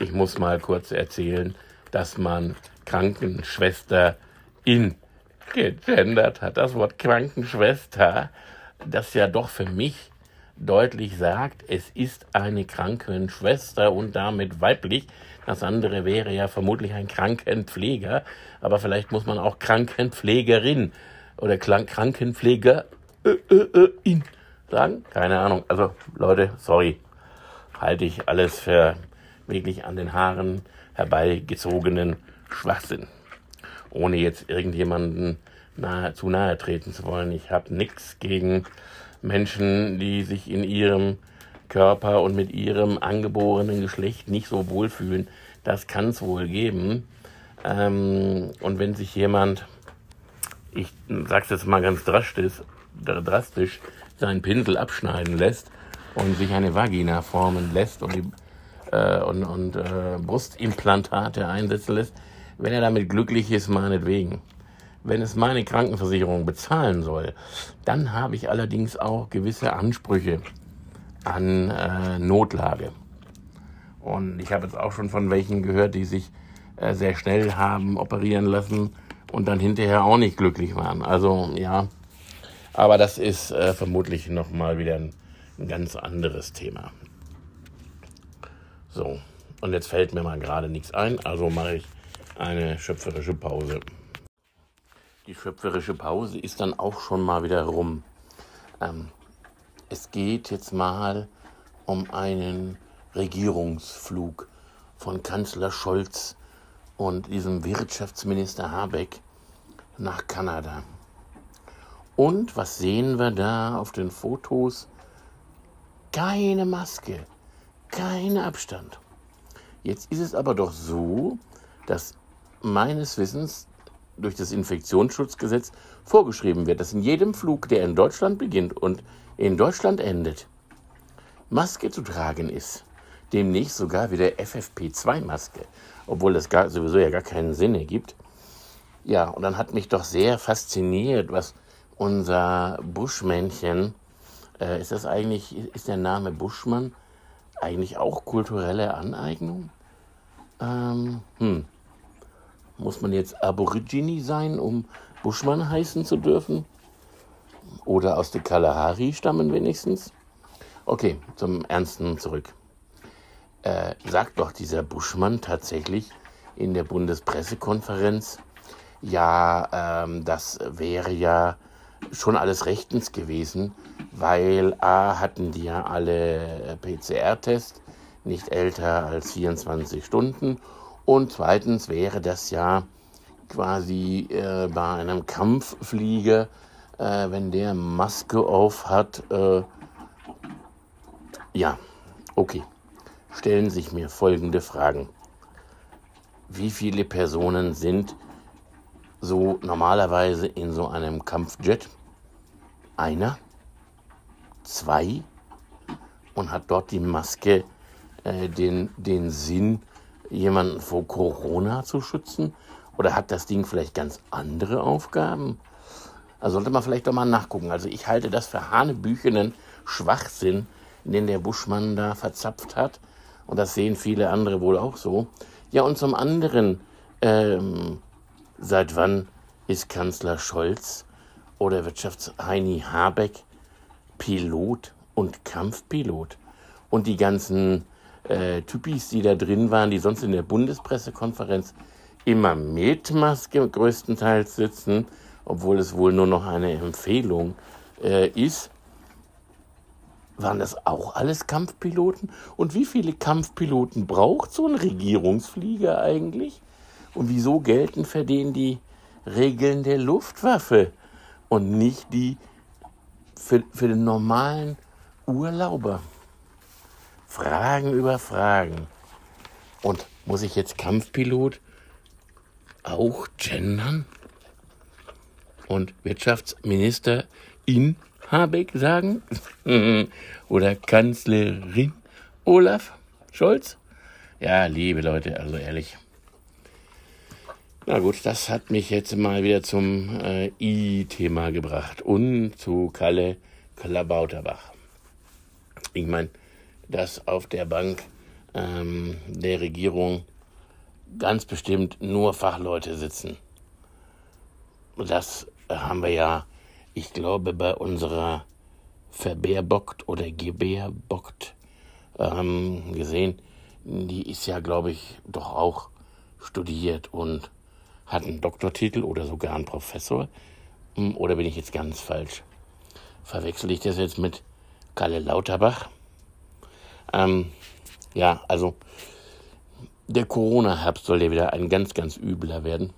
ich muss mal kurz erzählen, dass man Krankenschwester in gegendert hat. Das Wort Krankenschwester das ja doch für mich deutlich sagt, es ist eine Krankenschwester und damit weiblich. Das andere wäre ja vermutlich ein Krankenpfleger, aber vielleicht muss man auch Krankenpflegerin oder Krankenpflegerin äh, äh, äh, sagen. Keine Ahnung. Also Leute, sorry, halte ich alles für wirklich an den Haaren herbeigezogenen Schwachsinn. Ohne jetzt irgendjemanden nahe, zu nahe treten zu wollen. Ich habe nichts gegen Menschen, die sich in ihrem Körper und mit ihrem angeborenen Geschlecht nicht so wohlfühlen. Das kann es wohl geben. Ähm, und wenn sich jemand, ich sag's jetzt mal ganz drastisch, drastisch, seinen Pinsel abschneiden lässt und sich eine Vagina formen lässt und, die, äh, und, und äh, Brustimplantate einsetzen lässt, wenn er damit glücklich ist, meinetwegen wenn es meine Krankenversicherung bezahlen soll, dann habe ich allerdings auch gewisse Ansprüche an äh, Notlage. Und ich habe jetzt auch schon von welchen gehört, die sich äh, sehr schnell haben operieren lassen und dann hinterher auch nicht glücklich waren. Also ja, aber das ist äh, vermutlich nochmal wieder ein, ein ganz anderes Thema. So, und jetzt fällt mir mal gerade nichts ein, also mache ich eine schöpferische Pause. Die schöpferische Pause ist dann auch schon mal wieder rum. Ähm, es geht jetzt mal um einen Regierungsflug von Kanzler Scholz und diesem Wirtschaftsminister Habeck nach Kanada. Und was sehen wir da auf den Fotos? Keine Maske, kein Abstand. Jetzt ist es aber doch so, dass meines Wissens durch das Infektionsschutzgesetz vorgeschrieben wird, dass in jedem Flug, der in Deutschland beginnt und in Deutschland endet, Maske zu tragen ist. Demnächst sogar wieder FFP2-Maske. obwohl das gar, sowieso ja gar keinen Sinn ergibt. Ja, und dann hat mich doch sehr fasziniert, was unser Buschmännchen, äh, ist das eigentlich, ist der Name Buschmann eigentlich auch kulturelle Aneignung? Ähm, hm. Muss man jetzt Aborigine sein, um Buschmann heißen zu dürfen? Oder aus der Kalahari stammen wenigstens? Okay, zum Ernsten zurück. Äh, sagt doch dieser Buschmann tatsächlich in der Bundespressekonferenz, ja, ähm, das wäre ja schon alles rechtens gewesen, weil A hatten die ja alle PCR-Tests nicht älter als 24 Stunden und zweitens wäre das ja quasi äh, bei einem Kampfflieger, äh, wenn der Maske auf hat, äh, ja, okay, stellen sich mir folgende Fragen. Wie viele Personen sind so normalerweise in so einem Kampfjet? Einer? Zwei? Und hat dort die Maske äh, den, den Sinn, jemanden vor Corona zu schützen? Oder hat das Ding vielleicht ganz andere Aufgaben? Da sollte man vielleicht doch mal nachgucken. Also ich halte das für hanebüchenen Schwachsinn, den der Buschmann da verzapft hat. Und das sehen viele andere wohl auch so. Ja, und zum anderen, ähm, seit wann ist Kanzler Scholz oder Wirtschaftsheini Habeck Pilot und Kampfpilot? Und die ganzen äh, Typis, die da drin waren, die sonst in der Bundespressekonferenz immer mit Maske größtenteils sitzen, obwohl es wohl nur noch eine Empfehlung äh, ist, waren das auch alles Kampfpiloten? Und wie viele Kampfpiloten braucht so ein Regierungsflieger eigentlich? Und wieso gelten für den die Regeln der Luftwaffe und nicht die für, für den normalen Urlauber? Fragen über Fragen. Und muss ich jetzt Kampfpilot auch gendern? Und Wirtschaftsminister in Habeck sagen? Oder Kanzlerin Olaf Scholz? Ja, liebe Leute, also ehrlich. Na gut, das hat mich jetzt mal wieder zum äh, I-Thema gebracht und zu Kalle Klabauterbach. Ich meine, dass auf der Bank ähm, der Regierung ganz bestimmt nur Fachleute sitzen. Das haben wir ja ich glaube, bei unserer Verbärbockt oder Gebärbockt ähm, gesehen, die ist ja, glaube ich, doch auch studiert und hat einen Doktortitel oder sogar einen Professor. Hm, oder bin ich jetzt ganz falsch? Verwechsel ich das jetzt mit Kalle Lauterbach? Ähm, ja, also der Corona-Herbst soll ja wieder ein ganz, ganz übler werden.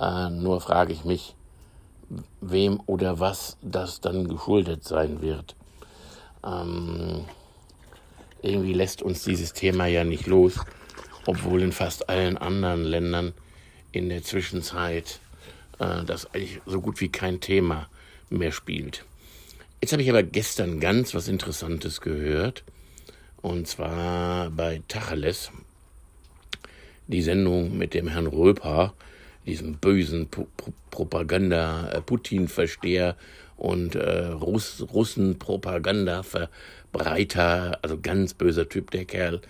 Äh, nur frage ich mich, wem oder was das dann geschuldet sein wird. Ähm, irgendwie lässt uns dieses Thema ja nicht los, obwohl in fast allen anderen Ländern in der Zwischenzeit äh, das eigentlich so gut wie kein Thema mehr spielt. Jetzt habe ich aber gestern ganz was Interessantes gehört, und zwar bei Tacheles, die Sendung mit dem Herrn Röper, diesem bösen P Propaganda-Putin-Versteher und äh, Russ Russen-Propaganda-Verbreiter, also ganz böser Typ, der Kerl,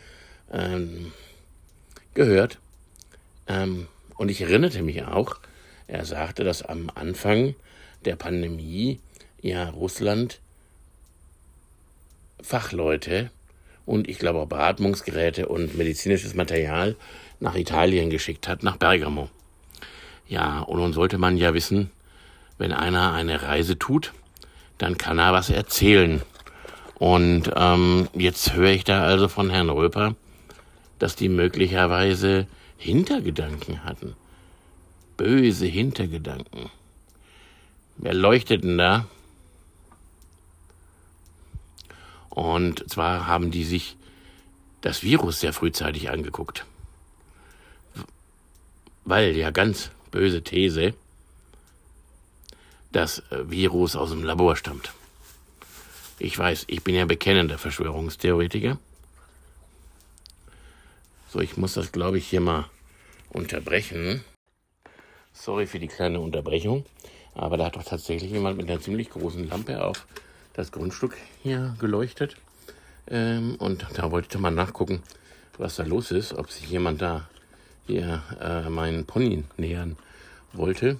ähm, gehört. Ähm, und ich erinnerte mich auch, er sagte, dass am Anfang der Pandemie ja Russland Fachleute und ich glaube auch Beatmungsgeräte und medizinisches Material nach Italien geschickt hat, nach Bergamo. Ja, und nun sollte man ja wissen, wenn einer eine Reise tut, dann kann er was erzählen. Und ähm, jetzt höre ich da also von Herrn Röper, dass die möglicherweise Hintergedanken hatten. Böse Hintergedanken. Wer leuchtet denn da? Und zwar haben die sich das Virus sehr frühzeitig angeguckt. Weil ja ganz böse These, das äh, Virus aus dem Labor stammt. Ich weiß, ich bin ja bekennender Verschwörungstheoretiker. So, ich muss das, glaube ich, hier mal unterbrechen. Sorry für die kleine Unterbrechung, aber da hat doch tatsächlich jemand mit einer ziemlich großen Lampe auf das Grundstück hier geleuchtet. Ähm, und da wollte ich mal nachgucken, was da los ist, ob sich jemand da hier äh, meinen Pony nähern wollte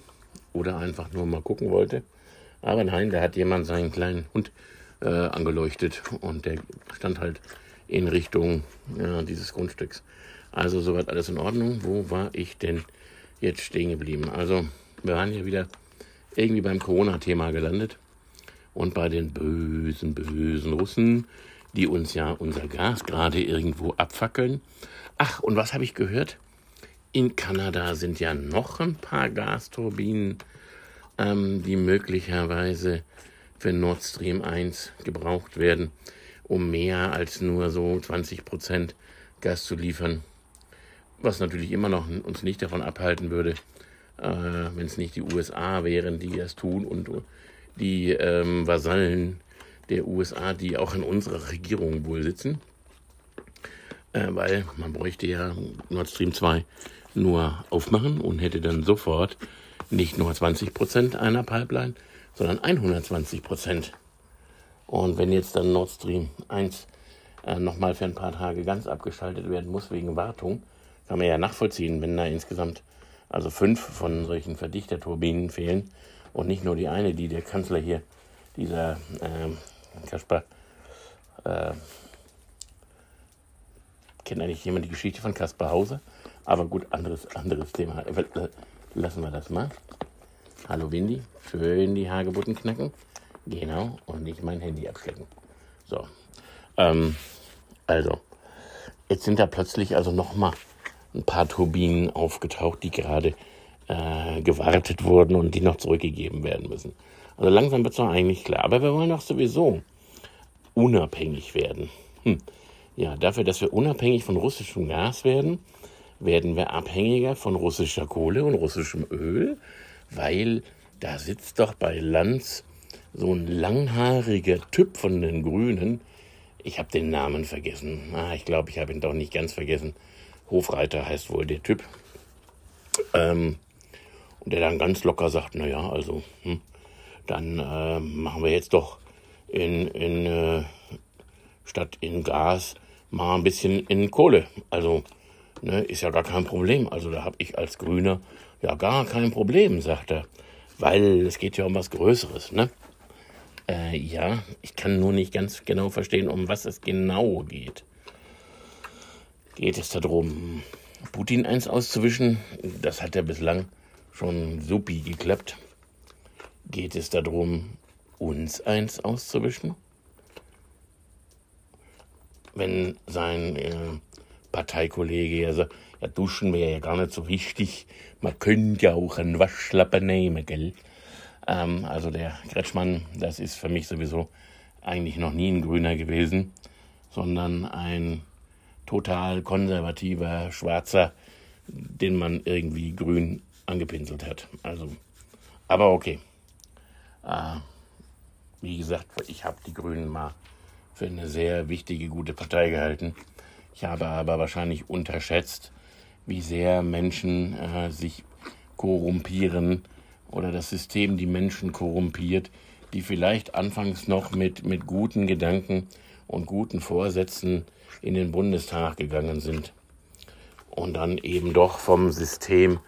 oder einfach nur mal gucken wollte. Aber nein, da hat jemand seinen kleinen Hund äh, angeleuchtet und der stand halt in Richtung ja, dieses Grundstücks. Also soweit alles in Ordnung. Wo war ich denn jetzt stehen geblieben? Also wir waren hier wieder irgendwie beim Corona-Thema gelandet und bei den bösen, bösen Russen, die uns ja unser Gas gerade irgendwo abfackeln. Ach, und was habe ich gehört? In Kanada sind ja noch ein paar Gasturbinen, ähm, die möglicherweise für Nord Stream 1 gebraucht werden, um mehr als nur so 20 Prozent Gas zu liefern. Was natürlich immer noch uns nicht davon abhalten würde, äh, wenn es nicht die USA wären, die das tun und die ähm, Vasallen der USA, die auch in unserer Regierung wohl sitzen. Äh, weil man bräuchte ja Nord Stream 2 nur aufmachen und hätte dann sofort nicht nur 20 Prozent einer Pipeline, sondern 120 Prozent. Und wenn jetzt dann Nord Stream 1 äh, nochmal für ein paar Tage ganz abgeschaltet werden muss wegen Wartung, kann man ja nachvollziehen, wenn da insgesamt also fünf von solchen Verdichterturbinen fehlen und nicht nur die eine, die der Kanzler hier, dieser äh, Kaspar, äh, kennt eigentlich jemand die Geschichte von Kaspar Hauser? Aber gut, anderes, anderes Thema. Äh, lassen wir das mal. Hallo Windy, schön die Hagebutten knacken. Genau, und nicht mein Handy abschlecken. So, ähm, also, jetzt sind da plötzlich also nochmal ein paar Turbinen aufgetaucht, die gerade äh, gewartet wurden und die noch zurückgegeben werden müssen. Also langsam wird es doch eigentlich klar. Aber wir wollen doch sowieso unabhängig werden. Hm. Ja, dafür, dass wir unabhängig von russischem Gas werden, werden wir abhängiger von russischer Kohle und russischem Öl, weil da sitzt doch bei Lanz so ein langhaariger Typ von den Grünen. Ich habe den Namen vergessen. Ah, ich glaube, ich habe ihn doch nicht ganz vergessen. Hofreiter heißt wohl der Typ. Ähm, und der dann ganz locker sagt, naja, also, hm, dann äh, machen wir jetzt doch in, in äh, statt in Gas mal ein bisschen in Kohle. Also ne, ist ja gar kein Problem. Also da habe ich als Grüner ja gar kein Problem, sagt er. Weil es geht ja um was Größeres, ne? Äh, ja, ich kann nur nicht ganz genau verstehen, um was es genau geht. Geht es darum, Putin eins auszuwischen? Das hat ja bislang schon supi geklappt. Geht es darum, uns eins auszuwischen? Wenn sein äh, Parteikollege sagt, ja, duschen wäre ja gar nicht so wichtig, man könnte ja auch einen Waschlappen nehmen, gell? Ähm, also der Kretschmann, das ist für mich sowieso eigentlich noch nie ein Grüner gewesen, sondern ein total konservativer Schwarzer, den man irgendwie grün angepinselt hat. Also, aber okay. Äh, wie gesagt, ich habe die Grünen mal für eine sehr wichtige, gute Partei gehalten. Ich habe aber wahrscheinlich unterschätzt, wie sehr Menschen äh, sich korrumpieren oder das System die Menschen korrumpiert, die vielleicht anfangs noch mit, mit guten Gedanken und guten Vorsätzen in den Bundestag gegangen sind und dann eben doch vom System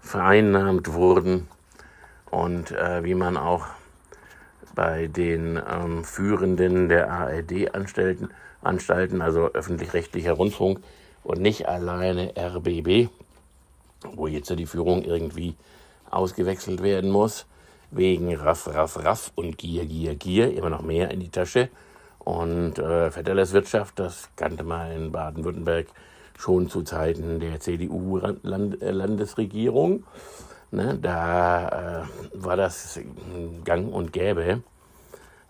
vereinnahmt wurden und äh, wie man auch bei den ähm, Führenden der ARD-Anstalten, Anstalten, also öffentlich-rechtlicher Rundfunk und nicht alleine RBB, wo jetzt ja die Führung irgendwie ausgewechselt werden muss, wegen Raff, Raff, Raff und Gier, Gier, Gier, immer noch mehr in die Tasche. Und äh, Federles Wirtschaft, das kannte man in Baden-Württemberg schon zu Zeiten der CDU-Landesregierung. Ne, da äh, war das gang und gäbe.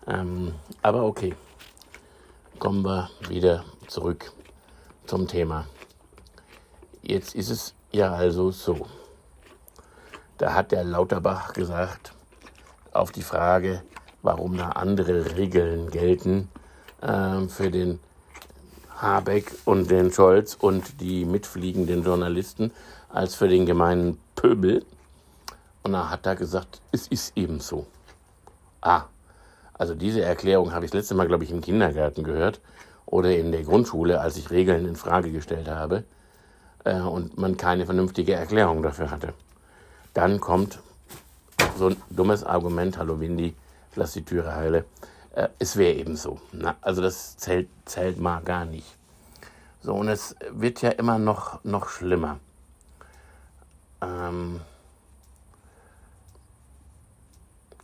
Ähm, aber okay, kommen wir wieder zurück zum Thema. Jetzt ist es ja also so. Da hat der Lauterbach gesagt, auf die Frage, warum da andere Regeln gelten äh, für den Habeck und den Scholz und die mitfliegenden Journalisten als für den gemeinen Pöbel. Und da hat er gesagt, es ist eben so. Ah, also diese Erklärung habe ich das letzte Mal, glaube ich, im Kindergarten gehört oder in der Grundschule, als ich Regeln in Frage gestellt habe äh, und man keine vernünftige Erklärung dafür hatte. Dann kommt so ein dummes Argument, hallo Windy, lass die Türe heile. Äh, es wäre eben so. Na, also das zählt, zählt mal gar nicht. So, und es wird ja immer noch, noch schlimmer. Ähm,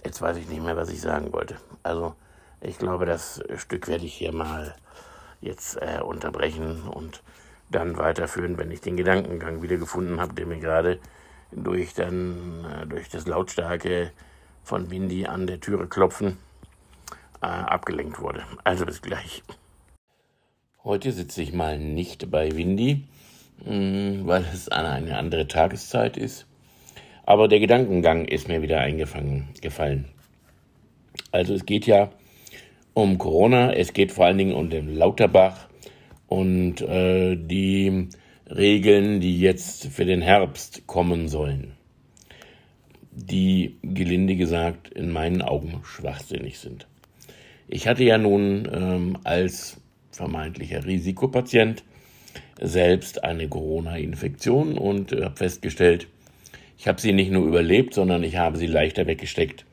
jetzt weiß ich nicht mehr, was ich sagen wollte. Also, ich glaube, das Stück werde ich hier mal jetzt äh, unterbrechen und dann weiterführen, wenn ich den Gedankengang wieder gefunden habe, der mir gerade durch, dann, äh, durch das lautstarke von Windy an der Türe klopfen äh, abgelenkt wurde. Also bis gleich. Heute sitze ich mal nicht bei Windy, mh, mm, weil es eine andere Tageszeit ist. Aber der Gedankengang ist mir wieder eingefangen gefallen. Also es geht ja um Corona, es geht vor allen Dingen um den Lauterbach und äh, die Regeln, die jetzt für den Herbst kommen sollen, die gelinde gesagt in meinen Augen schwachsinnig sind. Ich hatte ja nun ähm, als vermeintlicher Risikopatient selbst eine Corona-Infektion und äh, habe festgestellt, ich habe sie nicht nur überlebt, sondern ich habe sie leichter weggesteckt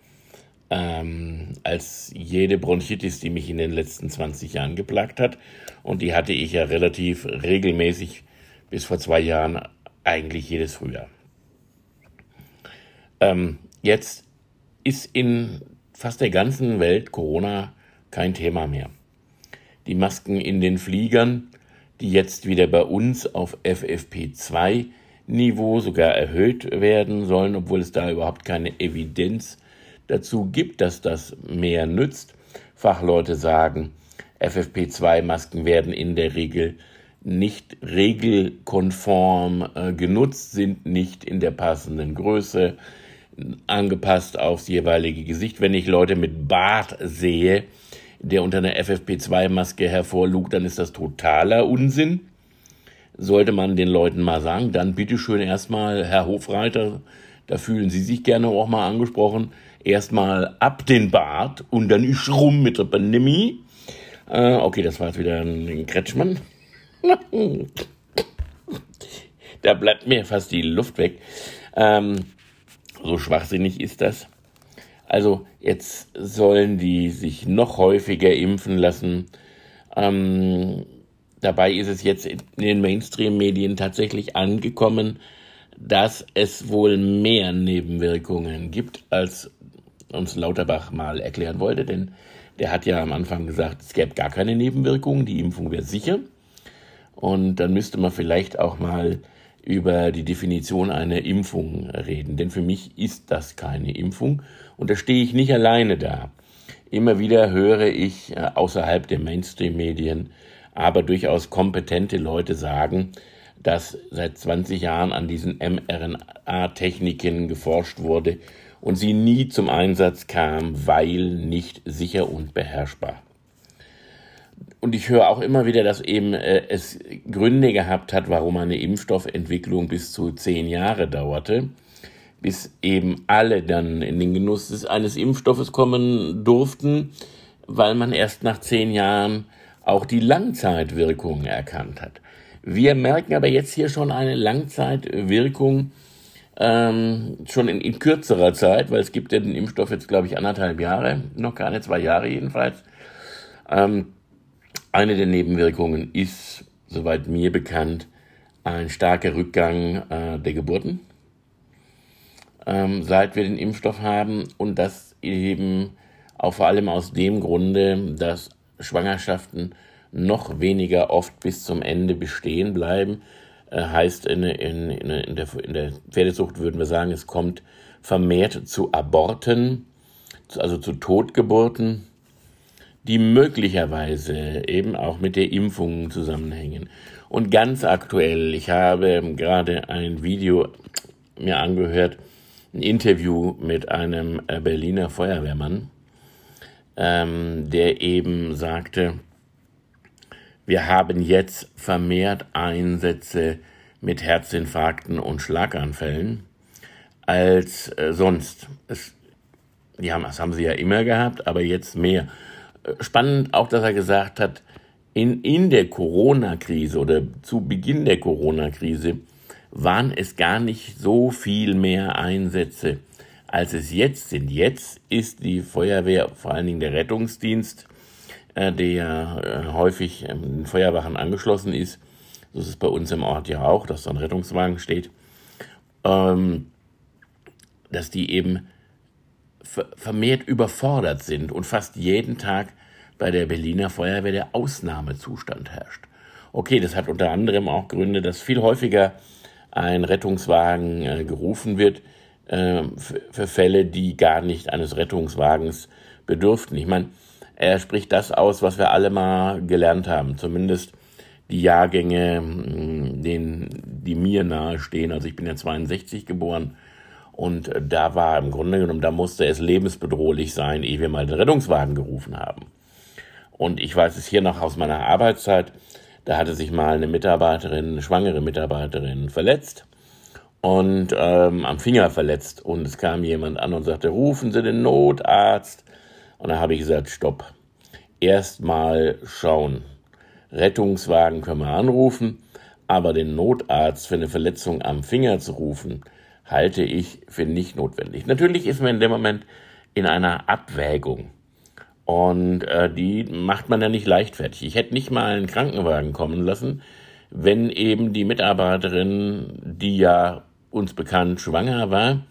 ähm, als jede Bronchitis, die mich in den letzten 20 Jahren geplagt hat. Und die hatte ich ja relativ regelmäßig bis vor zwei Jahren eigentlich jedes Frühjahr. Ähm, jetzt ist in fast der ganzen Welt Corona kein Thema mehr. Die Masken in den Fliegern, die jetzt wieder bei uns auf FFP2 Niveau sogar erhöht werden sollen, obwohl es da überhaupt keine Evidenz dazu gibt, dass das mehr nützt. Fachleute sagen, FFP2-Masken werden in der Regel nicht regelkonform äh, genutzt, sind nicht in der passenden Größe angepasst aufs jeweilige Gesicht. Wenn ich Leute mit Bart sehe, der unter einer FFP2-Maske hervorlugt, dann ist das totaler Unsinn. Sollte man den Leuten mal sagen, dann bitteschön erstmal, Herr Hofreiter, da fühlen Sie sich gerne auch mal angesprochen, erstmal ab den Bart und dann ist rum mit der Pandemie. Äh, okay, das war jetzt wieder ein Kretschmann. da bleibt mir fast die Luft weg. Ähm, so schwachsinnig ist das. Also jetzt sollen die sich noch häufiger impfen lassen. Ähm, dabei ist es jetzt in den Mainstream-Medien tatsächlich angekommen, dass es wohl mehr Nebenwirkungen gibt, als uns Lauterbach mal erklären wollte. Denn der hat ja am Anfang gesagt, es gäbe gar keine Nebenwirkungen, die Impfung wäre sicher. Und dann müsste man vielleicht auch mal über die Definition einer Impfung reden. Denn für mich ist das keine Impfung. Und da stehe ich nicht alleine da. Immer wieder höre ich äh, außerhalb der Mainstream-Medien aber durchaus kompetente Leute sagen, dass seit 20 Jahren an diesen mRNA-Techniken geforscht wurde und sie nie zum Einsatz kam, weil nicht sicher und beherrschbar. Und ich höre auch immer wieder, dass eben äh, es Gründe gehabt hat, warum eine Impfstoffentwicklung bis zu zehn Jahre dauerte bis eben alle dann in den Genuss des, eines Impfstoffes kommen durften, weil man erst nach zehn Jahren auch die Langzeitwirkungen erkannt hat. Wir merken aber jetzt hier schon eine Langzeitwirkung ähm, schon in, in kürzerer Zeit, weil es gibt ja den Impfstoff jetzt, glaube ich, anderthalb Jahre, noch keine zwei Jahre jedenfalls. Ähm, eine der Nebenwirkungen ist, soweit mir bekannt, ein starker Rückgang äh, der Geburten ähm, seit wir den Impfstoff haben und das eben auch vor allem aus dem Grunde, dass Schwangerschaften noch weniger oft bis zum Ende bestehen bleiben. Äh, heißt, in, in, in, der, in der Pferdezucht würden wir sagen, es kommt vermehrt zu Aborten, also zu Totgeburten, die möglicherweise eben auch mit der Impfung zusammenhängen. Und ganz aktuell, ich habe gerade ein Video mir angehört, ein Interview mit einem äh, Berliner Feuerwehrmann, ähm, der eben sagte, wir haben jetzt vermehrt Einsätze mit Herzinfarkten und Schlaganfällen als äh, sonst. Es, die das haben sie ja immer gehabt, aber jetzt mehr. Äh, spannend auch, dass er gesagt hat, in, in der Corona-Krise oder zu Beginn der Corona-Krise waren es gar nicht so viel mehr Einsätze, als es jetzt sind. Jetzt ist die Feuerwehr, vor allen Dingen der Rettungsdienst, der äh, häufig ähm, den Feuerwachen angeschlossen ist, so ist es bei uns im Ort ja auch, dass so ein Rettungswagen steht, ähm, dass die eben vermehrt überfordert sind und fast jeden Tag bei der Berliner Feuerwehr der Ausnahmezustand herrscht. Okay, das hat unter anderem auch Gründe, dass viel häufiger ein Rettungswagen äh, gerufen wird äh, für Fälle, die gar nicht eines Rettungswagens bedürften. Ich meine, er spricht das aus, was wir alle mal gelernt haben, zumindest die Jahrgänge, hm, den, die mir nahestehen. Also ich bin ja 62 geboren und da war im Grunde genommen, da musste es lebensbedrohlich sein, ehe wir mal den Rettungswagen gerufen haben. Und ich weiß es hier noch aus meiner Arbeitszeit, da hatte sich mal eine Mitarbeiterin, eine schwangere Mitarbeiterin verletzt und ähm, am Finger verletzt. Und es kam jemand an und sagte, rufen Sie den Notarzt. Und da habe ich gesagt, stopp. Erstmal schauen. Rettungswagen können wir anrufen, aber den Notarzt für eine Verletzung am Finger zu rufen, halte ich für nicht notwendig. Natürlich ist man in dem Moment in einer Abwägung. Und äh, die macht man ja nicht leichtfertig. Ich hätte nicht mal einen Krankenwagen kommen lassen, wenn eben die Mitarbeiterin, die ja uns bekannt schwanger war,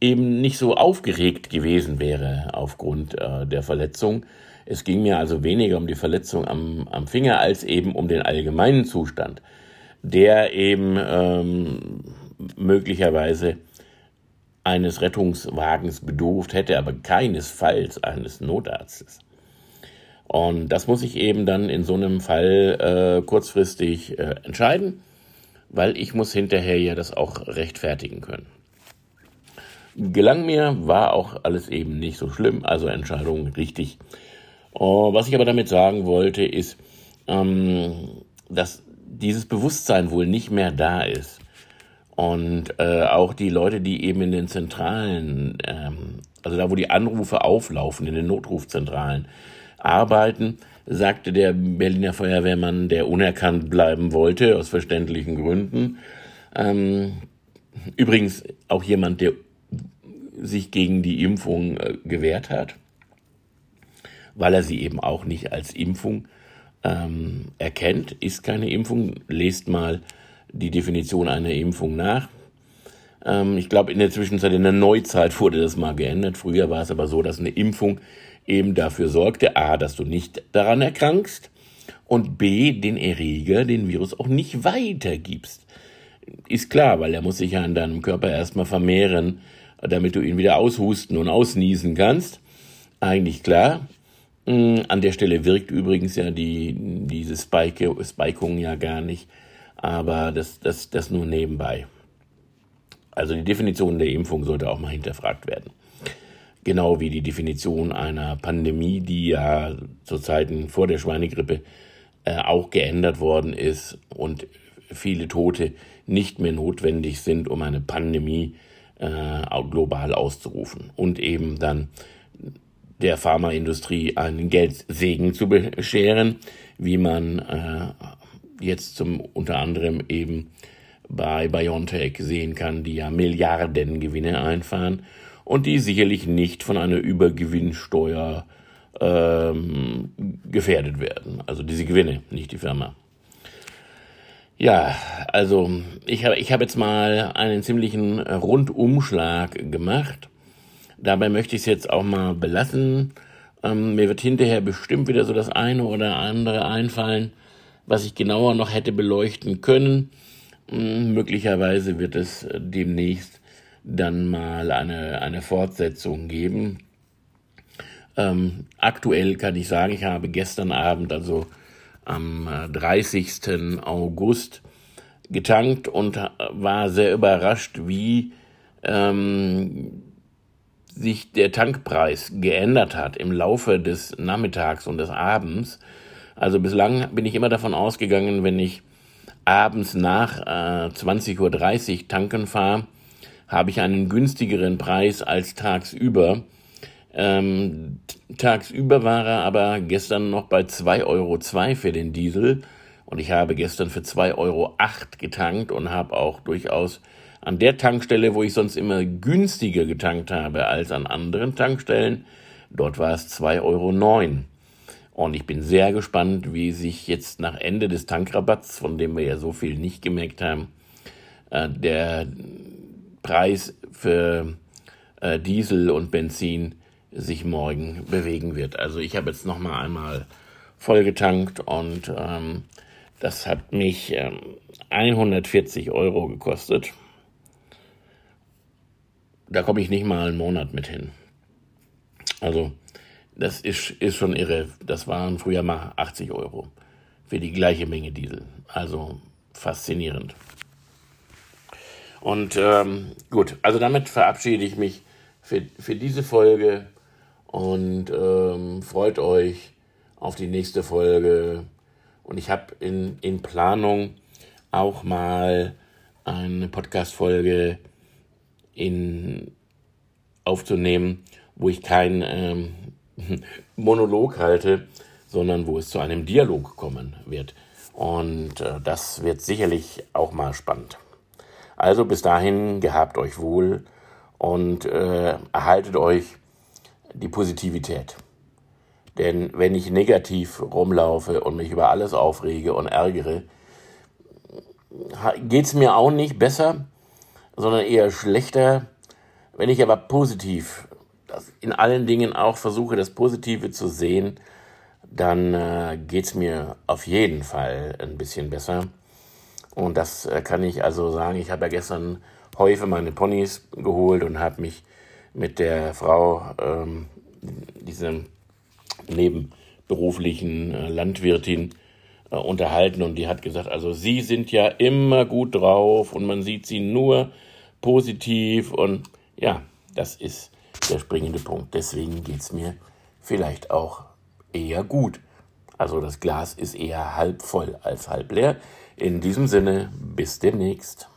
eben nicht so aufgeregt gewesen wäre aufgrund äh, der Verletzung. Es ging mir also weniger um die Verletzung am, am Finger als eben um den allgemeinen Zustand, der eben ähm, möglicherweise eines Rettungswagens bedurft hätte, aber keinesfalls eines Notarztes. Und das muss ich eben dann in so einem Fall äh, kurzfristig äh, entscheiden, weil ich muss hinterher ja das auch rechtfertigen können. Gelang mir, war auch alles eben nicht so schlimm, also Entscheidung richtig. Uh, was ich aber damit sagen wollte, ist, ähm, dass dieses Bewusstsein wohl nicht mehr da ist. Und äh, auch die Leute, die eben in den Zentralen, ähm, also da, wo die Anrufe auflaufen, in den Notrufzentralen arbeiten, sagte der Berliner Feuerwehrmann, der unerkannt bleiben wollte, aus verständlichen Gründen. Ähm, übrigens auch jemand, der sich gegen die Impfung äh, gewehrt hat, weil er sie eben auch nicht als Impfung ähm, erkennt, ist keine Impfung. Lest mal die Definition einer Impfung nach. Ähm, ich glaube, in der Zwischenzeit, in der Neuzeit wurde das mal geändert. Früher war es aber so, dass eine Impfung eben dafür sorgte, a, dass du nicht daran erkrankst und b, den Erreger, den Virus auch nicht weitergibst. Ist klar, weil er muss sich ja in deinem Körper erstmal vermehren, damit du ihn wieder aushusten und ausniesen kannst. Eigentlich klar. Mm, an der Stelle wirkt übrigens ja die, diese Spike, Spikung ja gar nicht aber das, das, das nur nebenbei. Also die Definition der Impfung sollte auch mal hinterfragt werden. Genau wie die Definition einer Pandemie, die ja zu Zeiten vor der Schweinegrippe äh, auch geändert worden ist und viele Tote nicht mehr notwendig sind, um eine Pandemie äh, global auszurufen und eben dann der Pharmaindustrie einen Geldsegen zu bescheren, wie man äh, jetzt zum unter anderem eben bei BioNTech sehen kann, die ja Milliardengewinne einfahren und die sicherlich nicht von einer Übergewinnsteuer ähm, gefährdet werden. Also diese Gewinne, nicht die Firma. Ja, also ich habe ich hab jetzt mal einen ziemlichen Rundumschlag gemacht. Dabei möchte ich es jetzt auch mal belassen. Ähm, mir wird hinterher bestimmt wieder so das eine oder andere einfallen, was ich genauer noch hätte beleuchten können. Hm, möglicherweise wird es äh, demnächst dann mal eine, eine Fortsetzung geben. Ähm, aktuell kann ich sagen, ich habe gestern Abend, also am 30. Äh, August, getankt und äh, war sehr überrascht, wie ähm, sich der Tankpreis geändert hat im Laufe des Nachmittags und des Abends Also bislang bin ich immer davon ausgegangen, wenn ich abends nach äh, 20.30 Uhr tanken fahre, habe ich einen günstigeren Preis als tagsüber. Ähm, tagsüber war er aber gestern noch bei 2,02 Euro für den Diesel und ich habe gestern für 2,08 Euro getankt und habe auch durchaus an der Tankstelle, wo ich sonst immer günstiger getankt habe als an anderen Tankstellen, dort war es 2,09 Euro. Und ich bin sehr gespannt, wie sich jetzt nach Ende des Tankrabatts, von dem wir ja so viel nicht gemerkt haben, äh, der Preis für äh, Diesel und Benzin sich morgen bewegen wird. Also ich habe jetzt noch mal einmal voll getankt und ähm, das hat mich ähm, 140 Euro gekostet. Da komme ich nicht mal einen Monat mit hin. Also das ist, ist schon irre. Das waren früher mal 80 Euro für die gleiche Menge Diesel. Also faszinierend. Und ähm, gut, also damit verabschiede ich mich für, für diese Folge und ähm, freut euch auf die nächste Folge. Und ich habe in, in Planung auch mal eine Podcast-Folge aufzunehmen, wo ich kein ähm, Monolog halte, sondern wo es zu einem Dialog kommen wird. Und äh, das wird sicherlich auch mal spannend. Also bis dahin gehabt euch wohl und äh, erhaltet euch die Positivität. Denn wenn ich negativ rumlaufe und mich über alles aufrege und ärgere, geht es mir auch nicht besser, sondern eher schlechter. Wenn ich aber positiv in allen Dingen auch versuche, das Positive zu sehen, dann äh, geht es mir auf jeden Fall ein bisschen besser. Und das äh, kann ich also sagen. Ich habe ja gestern Heu für meine Ponys geholt und habe mich mit der Frau, ähm, diese nebenberuflichen äh, Landwirtin, äh, unterhalten und die hat gesagt, also Sie sind ja immer gut drauf und man sieht Sie nur positiv und ja, das ist der springende Punkt. Deswegen geht es mir vielleicht auch eher gut. Also das Glas ist eher halb voll als halb leer. In diesem Sinne, bis demnächst.